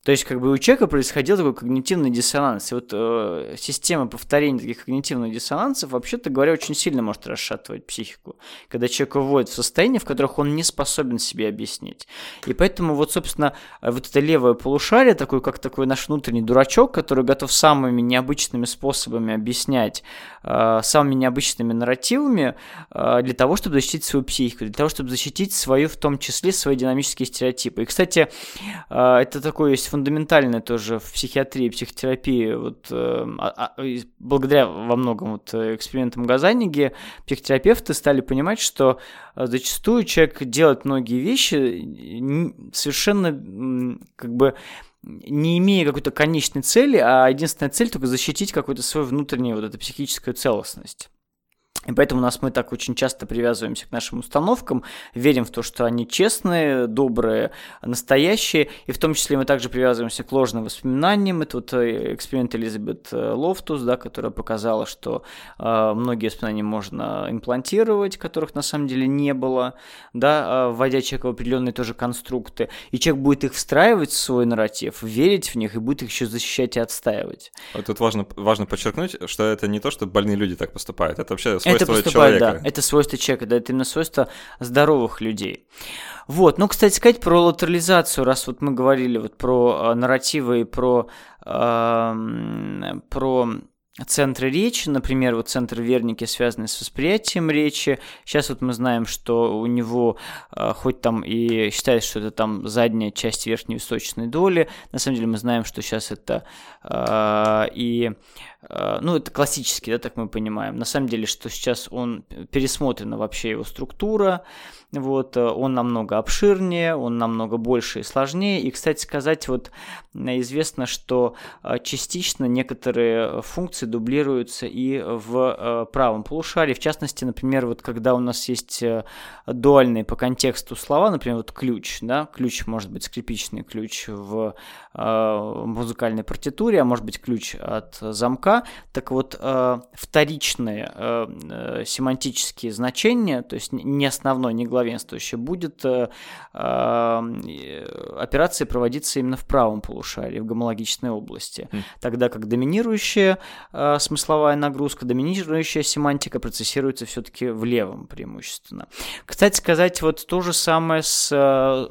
То есть, как бы у человека происходил такой когнитивный диссонанс. И вот э, система повторения таких когнитивных диссонансов, вообще-то говоря, очень сильно может расшатывать психику, когда человек вводит в состояние, в которых он не способен себе объяснить. И поэтому вот, собственно, вот это левое полушарие, такой, как такой наш внутренний дурачок, который готов самыми необычными способами объяснять, э, самыми необычными нарративами э, для того, чтобы защитить свою психику, для того, чтобы защитить свою, в том числе, свои динамические стереотипы. И, кстати, э, это такой есть фундаментальное тоже в психиатрии, психотерапии, вот, э, а, а, благодаря во многом вот экспериментам Газаниги, психотерапевты стали понимать, что э, зачастую человек делает многие вещи совершенно как бы не имея какой-то конечной цели, а единственная цель только защитить какую-то свою внутреннюю вот эту психическую целостность. И поэтому у нас мы так очень часто привязываемся к нашим установкам, верим в то, что они честные, добрые, настоящие, и в том числе мы также привязываемся к ложным воспоминаниям. Это вот э, эксперимент Элизабет э, Лофтус, да, которая показала, что э, многие воспоминания можно имплантировать, которых на самом деле не было, да, э, вводя человека в определенные тоже конструкты, и человек будет их встраивать в свой нарратив, верить в них и будет их еще защищать и отстаивать. Вот тут важно, важно подчеркнуть, что это не то, что больные люди так поступают, это вообще это поступает, человека. да. Это свойство человека, да, это именно свойство здоровых людей. Вот, ну, кстати сказать, про латерализацию, раз вот мы говорили вот про э, нарративы и про, э, про центры речи, например, вот центр Верники, связанный с восприятием речи. Сейчас вот мы знаем, что у него, э, хоть там и считается, что это там задняя часть верхней височной доли, на самом деле мы знаем, что сейчас это э, и ну, это классический, да, так мы понимаем. На самом деле, что сейчас он пересмотрена вообще его структура, вот, э, он намного обширнее, он намного больше и сложнее. И, кстати сказать, вот известно, что э, частично некоторые функции дублируются и в правом полушарии. В частности, например, вот когда у нас есть дуальные по контексту слова, например, вот ключ, да, ключ может быть скрипичный ключ в музыкальной партитуре, а может быть ключ от замка, так вот э, вторичные э, э, семантические значения, то есть не основной, не главенствующий, будет операция проводиться именно в правом полушарии, в гомологичной области, mm. тогда как доминирующая смысловая нагрузка, доминирующая семантика процессируется все-таки в левом преимущественно. Кстати сказать, вот то же самое с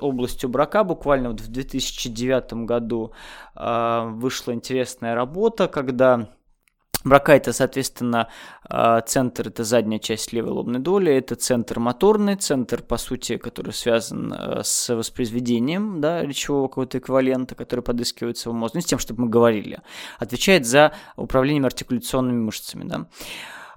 областью брака, буквально вот в 2009 году вышла интересная работа, когда Брака это, соответственно, а, центр, это задняя часть левой лобной доли, это центр моторный, центр, по сути, который связан а, с воспроизведением да, речевого какого-то эквивалента, который подыскивается в мозге, ну, с тем, чтобы мы говорили, отвечает за управлением артикуляционными мышцами. Да.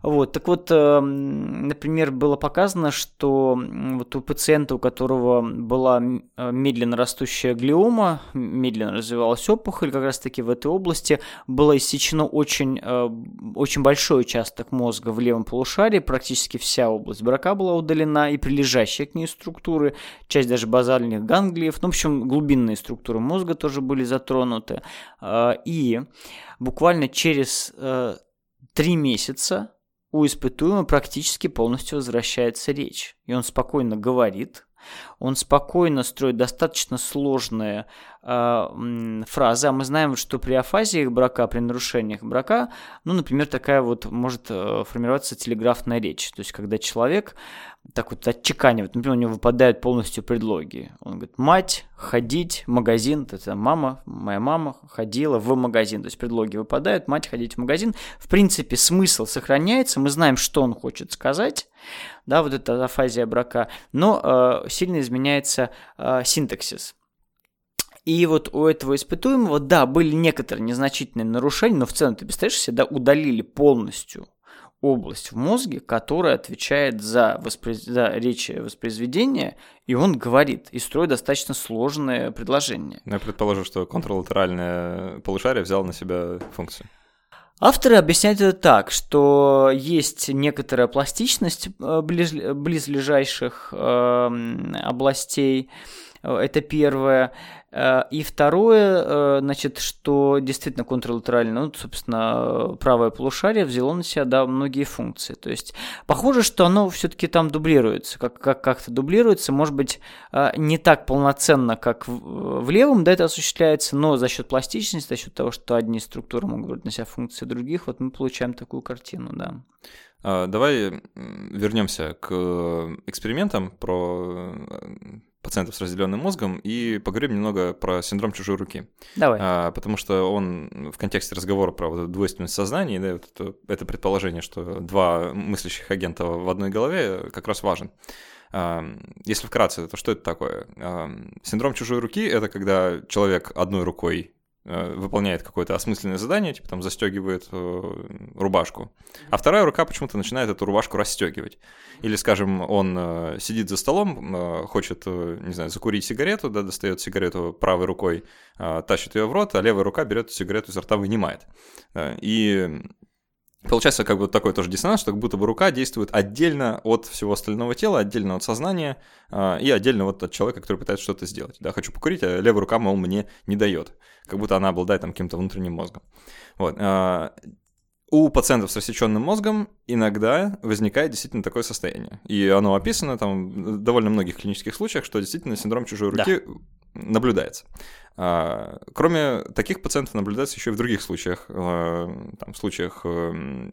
Вот, так вот, эм, например, было показано, что вот у пациента, у которого была э, медленно растущая глиома, медленно развивалась опухоль, как раз-таки в этой области было иссечено очень, э, очень большой участок мозга в левом полушарии, практически вся область брака была удалена, и прилежащие к ней структуры, часть даже базальных ганглиев, ну, в общем, глубинные структуры мозга тоже были затронуты. Э, и буквально через три месяца у испытуемого практически полностью возвращается речь. И он спокойно говорит, он спокойно строит достаточно сложные э, фразы, а мы знаем, что при афазиях брака, при нарушениях брака, ну, например, такая вот может э, формироваться телеграфная речь, то есть когда человек так вот отчеканивает, например, у него выпадают полностью предлоги. Он говорит, мать, ходить, магазин, это мама, моя мама ходила в магазин, то есть предлоги выпадают, мать, ходить в магазин. В принципе, смысл сохраняется, мы знаем, что он хочет сказать, да, вот эта афазия брака, но э, сильно изменяется э, синтаксис. И вот у этого испытуемого, да, были некоторые незначительные нарушения, но в целом, ты представляешь себе, да, удалили полностью область в мозге, которая отвечает за, воспроиз... за речь воспроизведения, и он говорит, и строит достаточно сложное предложение. Я предположу, что контролатеральное полушарие взял на себя функцию. Авторы объясняют это так, что есть некоторая пластичность э, близ, близлежащих э, областей, Это первое. И второе, значит, что действительно контрлатерально, ну, собственно, правое полушарие взяло на себя, да, многие функции. То есть похоже, что оно все-таки там дублируется, как, как, как-то дублируется, может быть, не так полноценно, как в, в левом, да, это осуществляется, но за счет пластичности, за счет того, что одни структуры могут брать на себя функции других, вот мы получаем такую картину, да. А, давай вернемся к экспериментам про э, пациентов с разделенным мозгом и поговорим немного про синдром чужой руки. Давай. А, потому что он в контексте разговора про вот двойственность сознания, да, вот это, это предположение, что два мыслящих агента в одной голове как раз важен. А, если вкратце, то что это такое? А, синдром чужой руки – это когда человек одной рукой выполняет какое-то осмысленное задание, типа там застегивает э, рубашку, а вторая рука почему-то начинает эту рубашку расстегивать. Или, скажем, он э, сидит за столом, э, хочет, э, не знаю, закурить сигарету, да, достает сигарету правой рукой, э, тащит ее в рот, а левая рука берет сигарету изо рта, вынимает. Э, и Получается как бы такой тоже диссонанс, что как будто бы рука действует отдельно от всего остального тела, отдельно от сознания э, и отдельно вот от человека, который пытается что-то сделать. Да, хочу покурить, а левая рука, мол, мне не дает. Как будто она обладает там каким-то внутренним мозгом. Вот. Э, у пациентов с рассеченным мозгом иногда возникает действительно такое состояние. И оно описано там в довольно многих клинических случаях, что действительно синдром чужой руки да. Наблюдается. А, кроме таких пациентов наблюдается еще и в других случаях, а, там, в случаях э,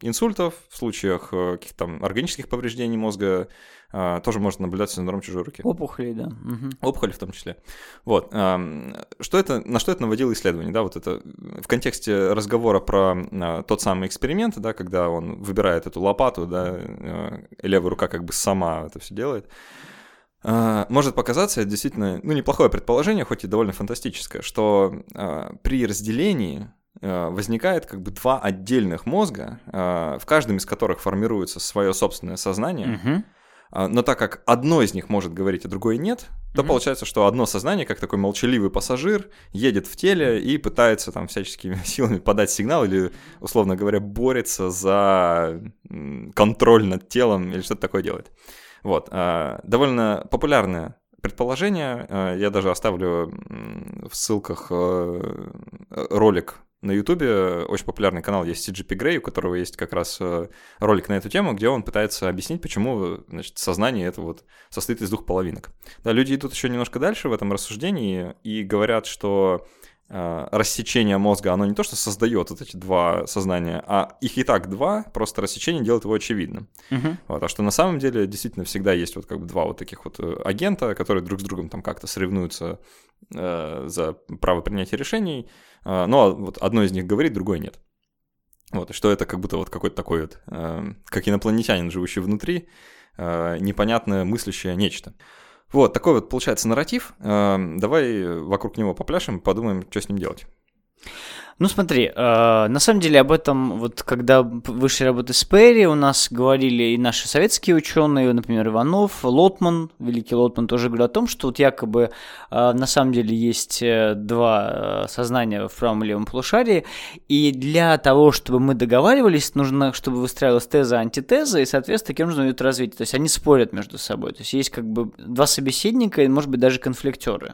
инсультов, в случаях э, каких-то там органических повреждений мозга, а, тоже может наблюдаться синдром чужой руки. Опухоли, да. Угу. Опухоли в том числе. Вот. Что это, на что это наводило исследование? Да, вот это в контексте разговора про тот самый эксперимент, да, когда он выбирает эту лопату, да, э, левая рука как бы сама это все делает. А, может показаться, это действительно ну, неплохое предположение, хоть и довольно фантастическое, что э, при разделении э, возникает как бы два отдельных мозга, в каждом из которых формируется свое собственное сознание. Угу. Но так как одно из них может говорить, а другое нет, то mm получается, что одно сознание, как такой молчаливый пассажир, едет в теле и пытается там всяческими [LAUGHS] силами подать сигнал или, условно говоря, борется за контроль над телом или что-то такое делает. Вот. А, довольно популярное предположение. А, я даже оставлю в ссылках э, ролик на Ютубе очень популярный канал есть CGP Grey, у которого есть как раз э, ролик на эту тему, где он пытается объяснить, почему значит, сознание это вот состоит из двух половинок. Да, люди идут еще немножко дальше в этом рассуждении и говорят, что рассечение мозга, оно не то, что создает вот эти два сознания, а их и так два, просто рассечение делает его очевидным. Uh-huh. Вот, а что на самом деле действительно всегда есть вот как бы два вот таких вот э, агента, которые друг с другом там как-то соревнуются э, за право принятия решений, э, но вот одно из них говорит, другое нет. Вот, что это как будто вот какой-то такой вот, э, как инопланетянин, живущий внутри, э, непонятное мыслящее нечто. Вот, такой вот получается нарратив. Эм, давай вокруг него попляшем, подумаем, что с ним делать. Ну смотри, э, на самом деле об этом, вот когда вышли работы с Перри, у нас говорили и наши советские ученые, например, Иванов, Лотман, великий Лотман тоже говорил о том, что вот якобы э, на самом деле есть э, два э, сознания в правом и левом полушарии, и для того, чтобы мы договаривались, нужно, чтобы выстраивалась теза, антитеза, и, соответственно, таким нужно идет развитие. То есть они спорят между собой. То есть есть как бы два собеседника и, может быть, даже конфликтеры.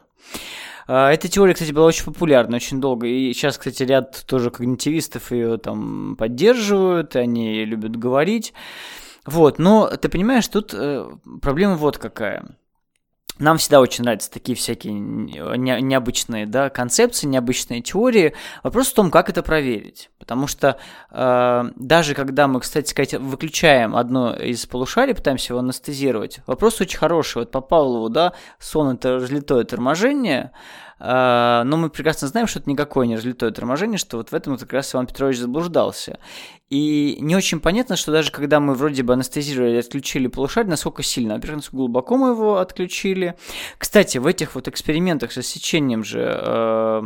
А, эта теория, кстати, была очень популярна очень долго. И сейчас, кстати, ряд тоже когнитивистов ее там поддерживают, они любят говорить. Вот, но ты понимаешь, тут э, проблема вот какая. Нам всегда очень нравятся такие всякие не, необычные да, концепции, необычные теории. Вопрос в том, как это проверить. Потому что э, даже когда мы, кстати сказать, выключаем одно из полушарий, пытаемся его анестезировать, вопрос очень хороший. Вот по Павлову, да, сон это разлитое торможение, но мы прекрасно знаем, что это никакое не разлитое торможение, что вот в этом как раз Иван Петрович заблуждался. И не очень понятно, что даже когда мы вроде бы анестезировали отключили полушарие, насколько сильно, во-первых, насколько глубоко мы его отключили. Кстати, в этих вот экспериментах с рассечением же э,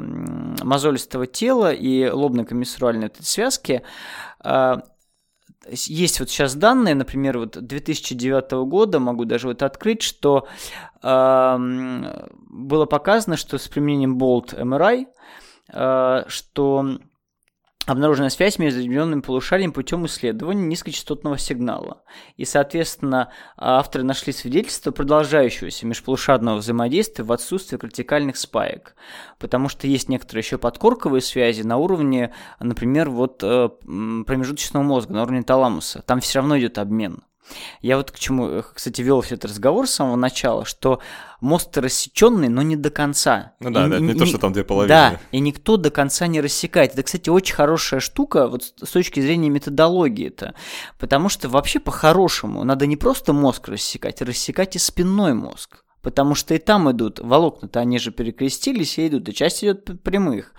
мозолистого тела и лобно-комиссуральной связки э, есть вот сейчас данные, например, вот 2009 года, могу даже вот открыть, что э, было показано, что с применением Bolt MRI, э, что обнаружена связь между определенным полушарием путем исследования низкочастотного сигнала. И, соответственно, авторы нашли свидетельство продолжающегося межполушарного взаимодействия в отсутствии вертикальных спаек. Потому что есть некоторые еще подкорковые связи на уровне, например, вот э, промежуточного мозга, на уровне таламуса. Там все равно идет обмен. Я вот к чему, э, кстати, вел все этот разговор с самого начала, что мост рассеченный, но не до конца. Ну да, и, да это не, не то, что там две половины. Да, и никто до конца не рассекает. Это, кстати, очень хорошая штука вот с точки зрения методологии это, потому что вообще по-хорошему надо не просто мозг рассекать, а рассекать и спинной мозг. Потому что и там идут волокна-то, они же перекрестились и идут, и часть идет прямых.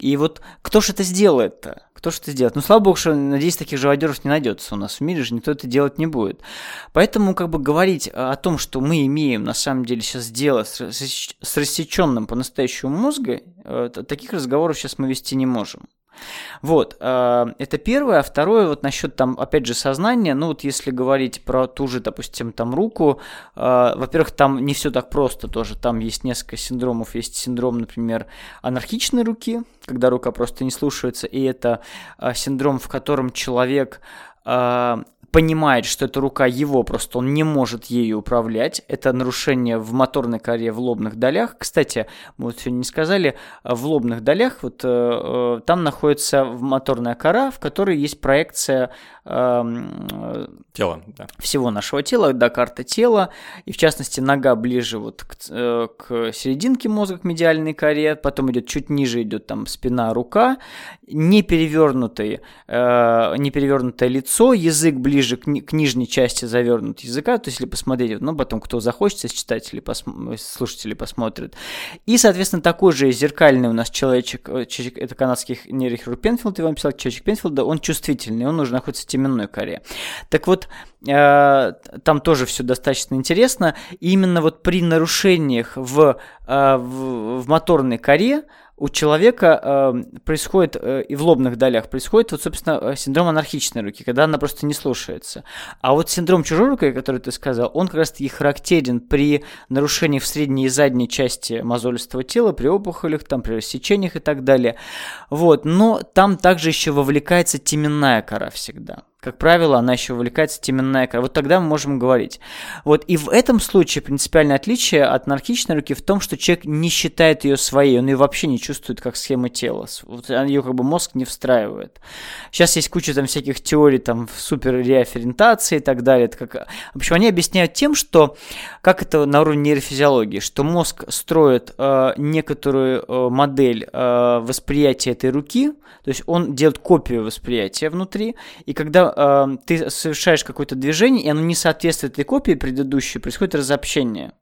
И вот кто же это сделает-то? Кто же это сделает? Ну, слава богу, что, надеюсь, таких живодеров не найдется у нас в мире же, никто это делать не будет. Поэтому, как бы, говорить о том, что мы имеем, на самом деле, сейчас дело с, с рассеченным по-настоящему мозга, э, таких разговоров сейчас мы вести не можем. Вот, э, это первое. А второе, вот насчет там, опять же, сознания, ну вот если говорить про ту же, допустим, там руку, э, во-первых, там не все так просто тоже, там есть несколько синдромов. Есть синдром, например, анархичной руки, когда рука просто не слушается, и это э, синдром, в котором человек понимает, что это рука его, просто он не может ею управлять. Это нарушение в моторной коре в лобных долях. Кстати, мы вот сегодня не сказали, в лобных долях вот э, э там находится моторная кора, в которой есть проекция э, тела, да. всего нашего тела, да, карта тела, и в частности нога ближе вот к, э, к серединке мозга, к медиальной коре, потом идет чуть ниже идет там спина, рука, не перевернутое, э, не перевернутое лицо, язык ближе ближе к, ни- к нижней части завернут языка, то есть если посмотреть, ну, потом кто захочет, из читателей, пос- слушателей посмотрит. И, соответственно, такой же зеркальный у нас человечек, э, человечек это канадский нейрохирург Пенфилд, я вам писал, человечек Пенфилда, он чувствительный, он уже находится в теменной коре. Так вот, э, там тоже все достаточно интересно. И именно вот при нарушениях в, э, в, в моторной коре, у человека э, происходит, э, и в лобных долях происходит, вот, собственно, э, синдром анархичной руки, когда она просто не слушается. А вот синдром чужой руки, который ты сказал, он как раз-таки характерен при нарушении в средней и задней части мозолистого тела, при опухолях, там, при рассечениях и так далее. Вот, но там также еще вовлекается теменная кора всегда как правило, она еще вовлекается теменная кора. Вот тогда мы можем говорить. Вот и в этом случае принципиальное отличие от анархичной руки в том, что человек не считает ее своей, он ее вообще не чувствует как схема тела. Вот ее как бы мозг не встраивает. Сейчас есть куча там всяких теорий там супер реаферентации и так далее. Это как... В общем, они объясняют тем, что как это на уровне нейрофизиологии, что мозг строит э, некоторую э, модель э, восприятия этой руки, то есть он делает копию восприятия внутри, и когда э, ты совершаешь какое-то движение, и оно не соответствует этой копии предыдущей, происходит разобщение.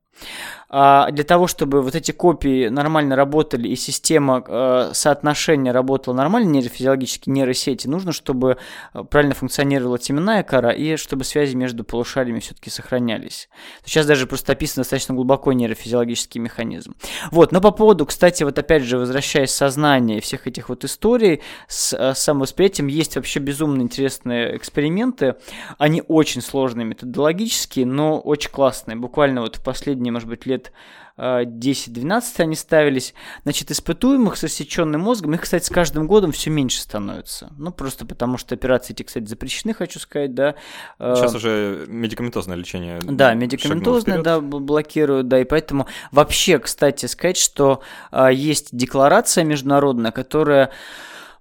А для того, чтобы вот эти копии нормально работали и система э, соотношения работала нормально, нейрофизиологически нейросети, нужно, чтобы э, правильно функционировала теменная кора и чтобы связи между полушариями все-таки сохранялись. Сейчас даже просто описан достаточно глубоко нейрофизиологический механизм. Вот, но по поводу, кстати, вот опять же, возвращаясь сознание всех этих вот историй с, э, с самовосприятием, есть вообще безумно интересные эксперименты. Они очень сложные методологические, но очень классные. Буквально вот в последние, может быть, лет лет 10-12 э, они ставились. Значит, испытуемых с рассеченным мозгом, их, кстати, с каждым годом все меньше становится. Ну, просто потому что операции эти, кстати, запрещены, хочу сказать, да. Э, Сейчас уже медикаментозное лечение. Да, медикаментозное, да, блокируют, да, и поэтому вообще, кстати, сказать, что э, есть декларация международная, которая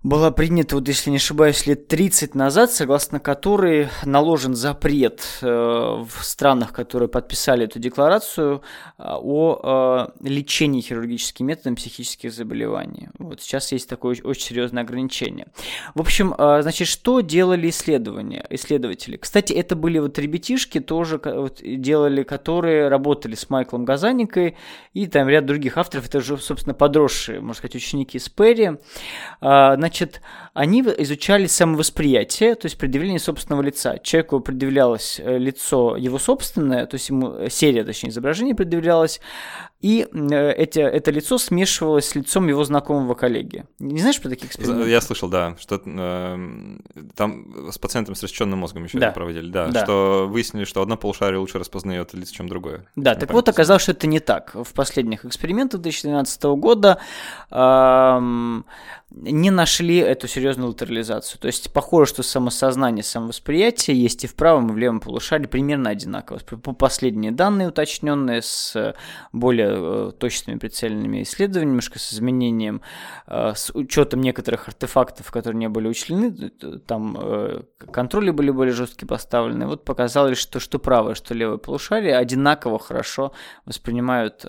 была принята, вот если не ошибаюсь, лет 30 назад, согласно которой наложен запрет э, в странах, которые подписали эту декларацию, э, о э, лечении хирургическим методом психических заболеваний. Вот сейчас есть такое очень серьезное ограничение. В общем, значит, что делали исследования, исследователи? Кстати, это были вот ребятишки тоже вот, делали, которые работали с Майклом Газаникой и там ряд других авторов, это же, собственно, подросшие, можно сказать, ученики из Перри. Э, значит, они изучали самовосприятие, то есть предъявление собственного лица. Человеку предъявлялось э, лицо его собственное, то есть ему э, серия, точнее, изображений предъявлялась, и эти, это лицо смешивалось с лицом его знакомого коллеги. Не знаешь про такие эксперименты? Я слышал, да, что э, там с пациентом с рассеченным мозгом еще да. проводили, да, да, что выяснили, что одно полушарие лучше распознает лицо, чем другое. Да, так вот оказалось, что это не так. В последних экспериментах 2012 года э, не нашли эту серьезную латерализацию. То есть похоже, что самосознание, самовосприятие есть и в правом, и в левом полушарии примерно одинаково. По последние данные, уточненные с более э, точными прицельными исследованиями, немножко с изменением, э, с учетом некоторых артефактов, которые не были учтены, там э, контроли были более жесткие поставлены. Вот показалось, что что правое, что левое полушарие одинаково хорошо воспринимают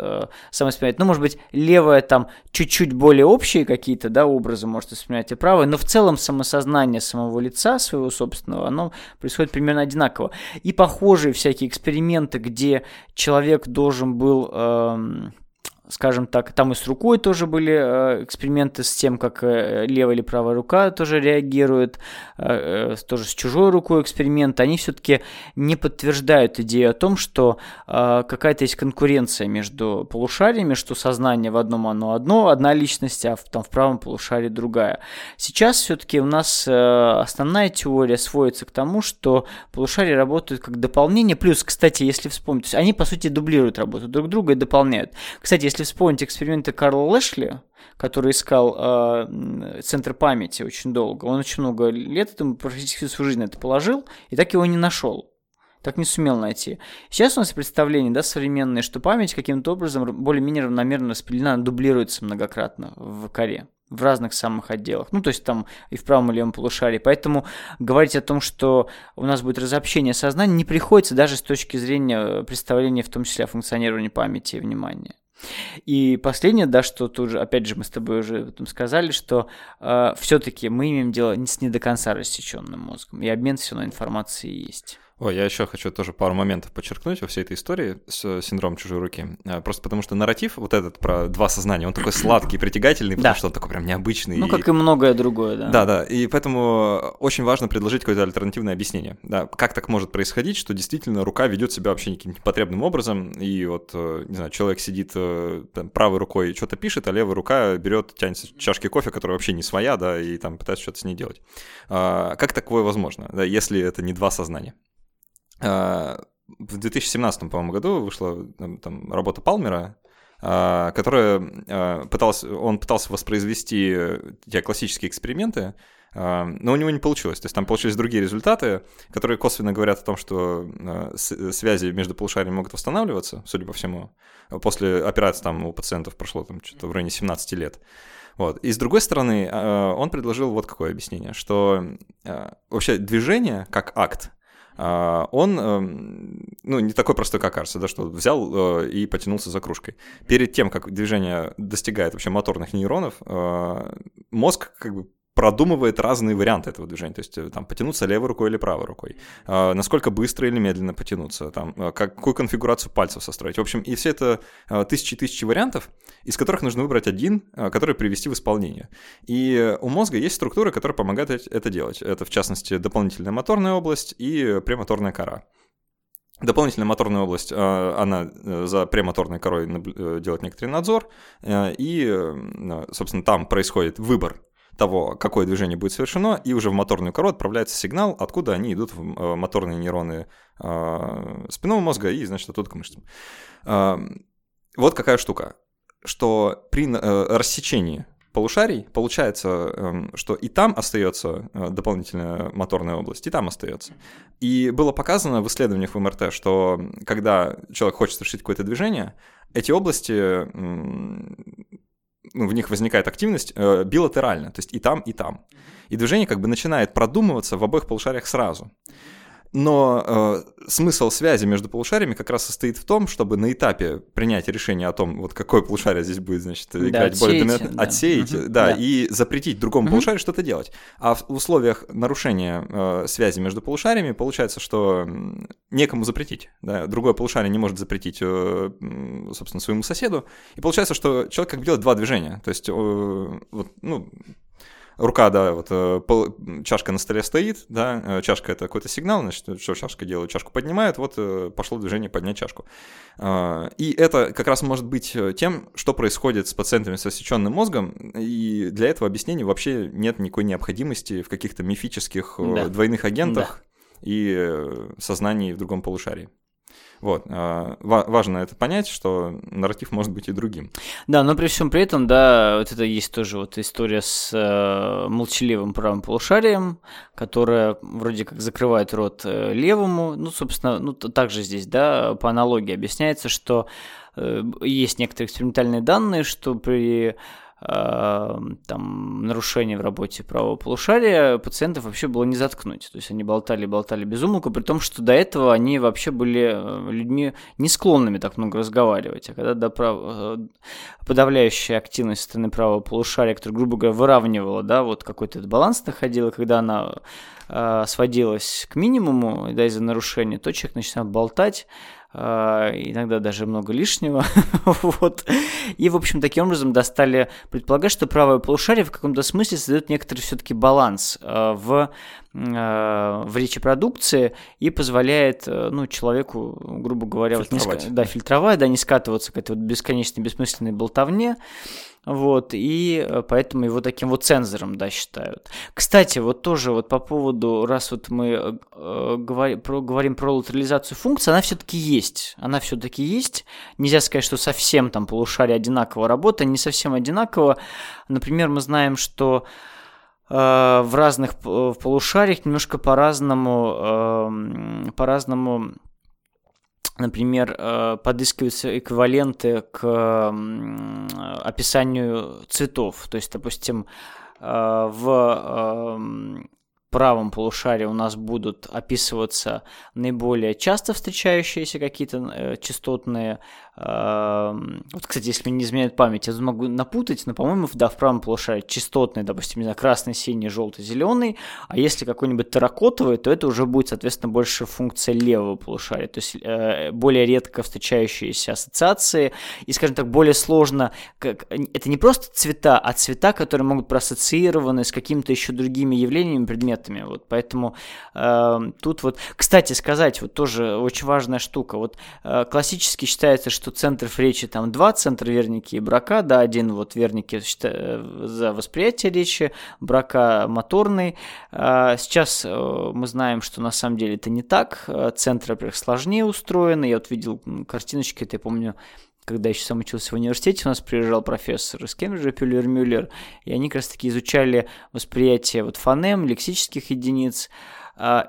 самовосприятие. Ну, может быть, левое там чуть-чуть более общие какие-то, да, образы, может воспринимать и правое, но в целом самосознание самого лица своего собственного, оно происходит примерно одинаково. И похожие всякие эксперименты, где человек должен был... Эм, скажем так, там и с рукой тоже были э, эксперименты с тем, как э, левая или правая рука тоже реагирует, э, тоже с чужой рукой эксперименты, они все-таки не подтверждают идею о том, что какая-то есть конкуренция между полушариями, что сознание в одном оно одно, одна личность, а в, там в правом полушарии другая. Сейчас все-таки у нас основная теория сводится к тому, что полушария работают как дополнение, плюс, кстати, если вспомнить, они по сути дублируют работу друг друга и дополняют. Кстати, если вспомнить эксперименты Карла Лэшли, который искал э, центр памяти очень долго, он очень много лет, этому практически всю жизнь это положил, и так его не нашел так не сумел найти. Сейчас у нас представление, да, современное, что память каким-то образом более-менее равномерно распределена, дублируется многократно в коре в разных самых отделах. Ну, то есть там и в правом и левом полушарии. Поэтому говорить о том, что у нас будет разобщение сознания, не приходится даже с точки зрения представления, в том числе о функционировании памяти и внимания. И последнее, да, что тут же, опять же, мы с тобой уже этом сказали, что э, все-таки мы имеем дело с не до конца рассеченным мозгом, и обмен все равно информацией есть. Ой, я еще хочу тоже пару моментов подчеркнуть во всей этой истории с синдромом чужой руки. А, просто потому что нарратив вот этот про два сознания, он такой сладкий, притягательный, потому да. что он такой прям необычный. Ну, как и многое другое, да. Да, да. И поэтому очень важно предложить какое-то альтернативное объяснение. Да, как так может происходить, что действительно рука ведет себя вообще каким-то непотребным образом, и вот, э, не знаю, человек сидит э, там, правой рукой что-то пишет, а левая рука берет, тянется чашки кофе, которая вообще не своя, да, и там пытается что-то с ней делать. А, как такое возможно, да, если это не два сознания? А, в 2017, по-моему, году вышла там, работа Палмера, а, которая а, пыталась, он пытался воспроизвести те классические эксперименты, но у него не получилось. То есть там получились другие результаты, которые косвенно говорят о том, что связи между полушариями могут восстанавливаться, судя по всему. После операции там у пациентов прошло там что-то в районе 17 лет. Вот. И с другой стороны, он предложил вот какое объяснение, что вообще движение как акт, он, эм, ну, не такой простой, как Арса, да, что взял э, и потянулся за кружкой. Перед тем, как движение достигает вообще моторных нейронов, э, мозг как бы продумывает разные варианты этого движения, то есть э, там потянуться левой рукой или правой рукой, э, насколько быстро или медленно потянуться, там, э, какую конфигурацию пальцев состроить. В общем, и все это тысячи-тысячи вариантов, из которых нужно выбрать один, который привести в исполнение. И у мозга есть структуры, которые помогают это делать. Это, в частности, дополнительная моторная область и премоторная кора. Дополнительная моторная область, она за премоторной корой делает некоторый надзор, и, собственно, там происходит выбор того, какое движение будет совершено, и уже в моторную кору отправляется сигнал, откуда они идут в э, моторные нейроны э, спинного мозга и, значит, оттуда к мышцам. Э, вот какая штука, что при рассечении полушарий получается, эм, что и там остается дополнительная моторная область, и там остается. И было показано в исследованиях в МРТ, что когда человек хочет совершить какое-то движение, эти области ну, в них возникает активность э, билатерально, то есть и там, и там. И движение как бы начинает продумываться в обоих полушариях сразу. Но э, смысл связи между полушариями как раз состоит в том, чтобы на этапе принятия решения о том, вот какое полушарие здесь будет, значит, играть да, более доминантно, да. отсеять, угу, да, да, и запретить другому угу. полушарию что-то делать. А в условиях нарушения э, связи между полушариями получается, что некому запретить. Да? Другое полушарие не может запретить, э, собственно, своему соседу. И получается, что человек как бы делает два движения. То есть, э, вот, ну, рука, да, вот э, пол, чашка на столе стоит, да, э, чашка это какой-то сигнал, значит, что чашка делает? Чашку поднимает, вот э, пошло движение поднять чашку. Э, и это как раз может быть тем, что происходит с пациентами с рассеченным мозгом, и для этого объяснения вообще нет никакой необходимости в каких-то мифических да. двойных агентах да. и сознании в другом полушарии. Вот. А, важно это понять, что нарратив может быть и другим. Да, но при всем при этом, да, вот это есть тоже вот история с э, молчаливым правым полушарием, которая вроде как закрывает рот э, левому. Ну, собственно, ну, также здесь, да, по аналогии объясняется, что э, есть некоторые экспериментальные данные, что при там, нарушение в работе правого полушария, пациентов вообще было не заткнуть. То есть они болтали, болтали без умолку, при том, что до этого они вообще были э, людьми не склонными так много разговаривать. А когда до прав... Э, подавляющая активность стороны правого полушария, которая, грубо говоря, выравнивала, да, вот какой-то баланс находила, когда она э, сводилась к минимуму, да, из-за нарушения, то человек начинает болтать, иногда даже много лишнего. [LAUGHS] вот. И, в общем, таким образом достали предполагать, что правое полушарие в каком-то смысле создает некоторый все-таки баланс а, в, а, в речепродукции и позволяет ну, человеку, грубо говоря, фильтровать. Вот не, да, фильтровать, да, не скатываться к этой вот бесконечной бессмысленной болтовне. Вот, и э, поэтому его таким вот цензором, да, считают. Кстати, вот тоже вот по поводу, раз вот мы э, э говори, про, говорим про латерализацию функции, она все-таки есть. Она все-таки есть. Нельзя сказать, что совсем там полушарие одинаково работает, не совсем одинаково. Например, мы знаем, что э, в разных в полушариях немножко по-разному, по-разному например, э, подыскиваются эквиваленты к описанию цветов. То есть, допустим, э, в правом полушарии у нас будут описываться наиболее часто встречающиеся какие-то э, частотные вот, кстати, если мне не изменяет память, я могу напутать, но, по-моему, да, в правом полушарии частотный, допустим, не знаю, красный, синий, желтый, зеленый, а если какой-нибудь терракотовый, то это уже будет, соответственно, больше функция левого полушария, то есть э, более редко встречающиеся ассоциации, и, скажем так, более сложно, как, это не просто цвета, а цвета, которые могут проассоциированы с какими-то еще другими явлениями, предметами, вот, поэтому э, тут вот, кстати, сказать, вот тоже очень важная штука, вот э, классически считается, что что центров речи там два, центр верники и брака, да, один вот верники за восприятие речи, брака моторный. А, сейчас э, мы знаем, что на самом деле это не так, центры, во-первых, сложнее устроены, я вот видел картиночки, это я помню, когда еще сам учился в университете, у нас приезжал профессор из Кембриджа, Пюллер Мюллер, и они как раз таки изучали восприятие вот фонем, лексических единиц,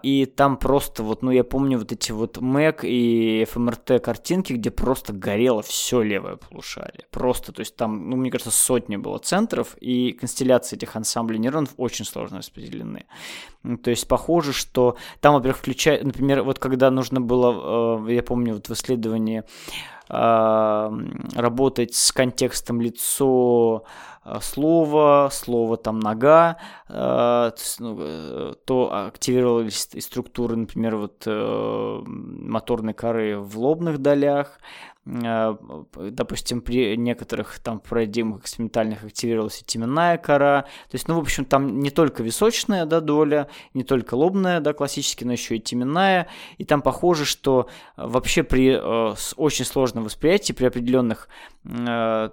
и там просто вот, ну, я помню вот эти вот Mac и FMRT картинки, где просто горело все левое полушарие. Просто, то есть там, ну, мне кажется, сотни было центров, и констелляции этих ансамблей нейронов очень сложно распределены. То есть похоже, что там, во-первых, включая, например, вот когда нужно было, э, я помню, вот в исследовании а, работать с контекстом лицо, а, слово, слово там нога, то, ну, э, то активировались и структуры, например, вот э, моторной коры в лобных долях, допустим, при некоторых там парадигмах экспериментальных активировалась и теменная кора. То есть, ну, в общем, там не только височная да, доля, не только лобная, да, классически, но еще и теменная. И там похоже, что вообще при э, очень сложном восприятии, при определенных э,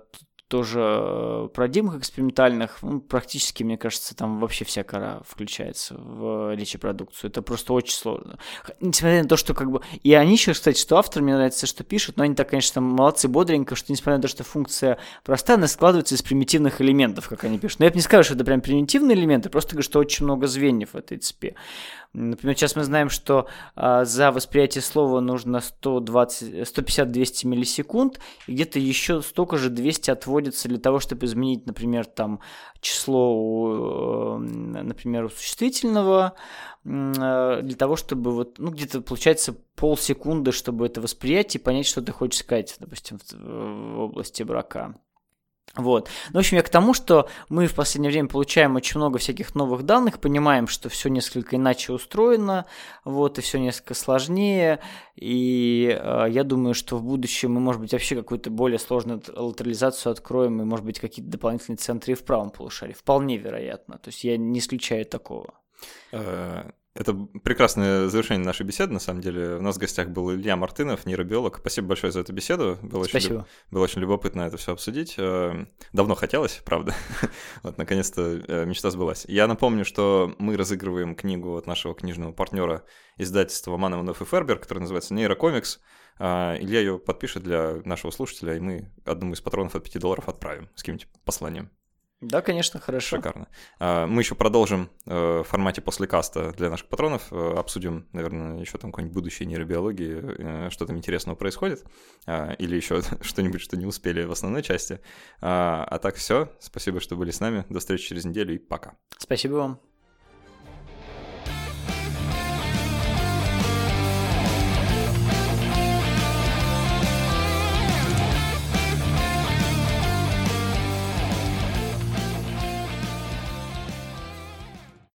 тоже э, парадигмах экспериментальных, ну, практически, мне кажется, там вообще вся кора включается в речепродукцию. Это просто очень сложно. Несмотря на то, что как бы... И они еще, кстати, что автор, мне нравится, что пишут, но они так, конечно, молодцы, бодренько, что несмотря на то, что функция простая, она складывается из примитивных элементов, как они пишут. Но я бы не скажу, что это прям примитивные элементы, просто говорю, что очень много звеньев в этой цепи. Например, сейчас мы знаем, что а, за восприятие слова нужно 150-200 миллисекунд, и где-то еще столько же 200 отводится для того, чтобы изменить, например, там число, например, у существительного, а, для того, чтобы вот, ну, где-то получается полсекунды, чтобы это восприятие и понять, что ты хочешь сказать, допустим, в области брака. Вот. Ну, в общем, я к тому, что мы в последнее время получаем очень много всяких новых данных, понимаем, что все несколько иначе устроено, вот, и все несколько сложнее, и э, я думаю, что в будущем мы, может быть, вообще какую-то более сложную латерализацию откроем, и, может быть, какие-то дополнительные центры и в правом полушарии. Вполне вероятно. То есть я не исключаю такого. Это прекрасное завершение нашей беседы, на самом деле. У нас в гостях был Илья Мартынов, нейробиолог. Спасибо большое за эту беседу. Было Спасибо. Очень, было очень любопытно это все обсудить. Э, давно хотелось, правда. [LAUGHS] вот, наконец-то э, мечта сбылась. Я напомню, что мы разыгрываем книгу от нашего книжного партнера издательства Мановнов и Фербер, которая называется «Нейрокомикс». Э, Илья ее подпишет для нашего слушателя, и мы одному из патронов от 5 долларов отправим с каким-нибудь посланием. Да, конечно, хорошо. Шикарно. А, мы еще продолжим э, в формате после каста для наших патронов. Э, обсудим, наверное, еще там какой-нибудь будущее нейробиологии, э, что там интересного происходит. А, или еще [LAUGHS] что-нибудь, что не успели в основной части. А, а так все. Спасибо, что были с нами. До встречи через неделю и пока. Спасибо вам.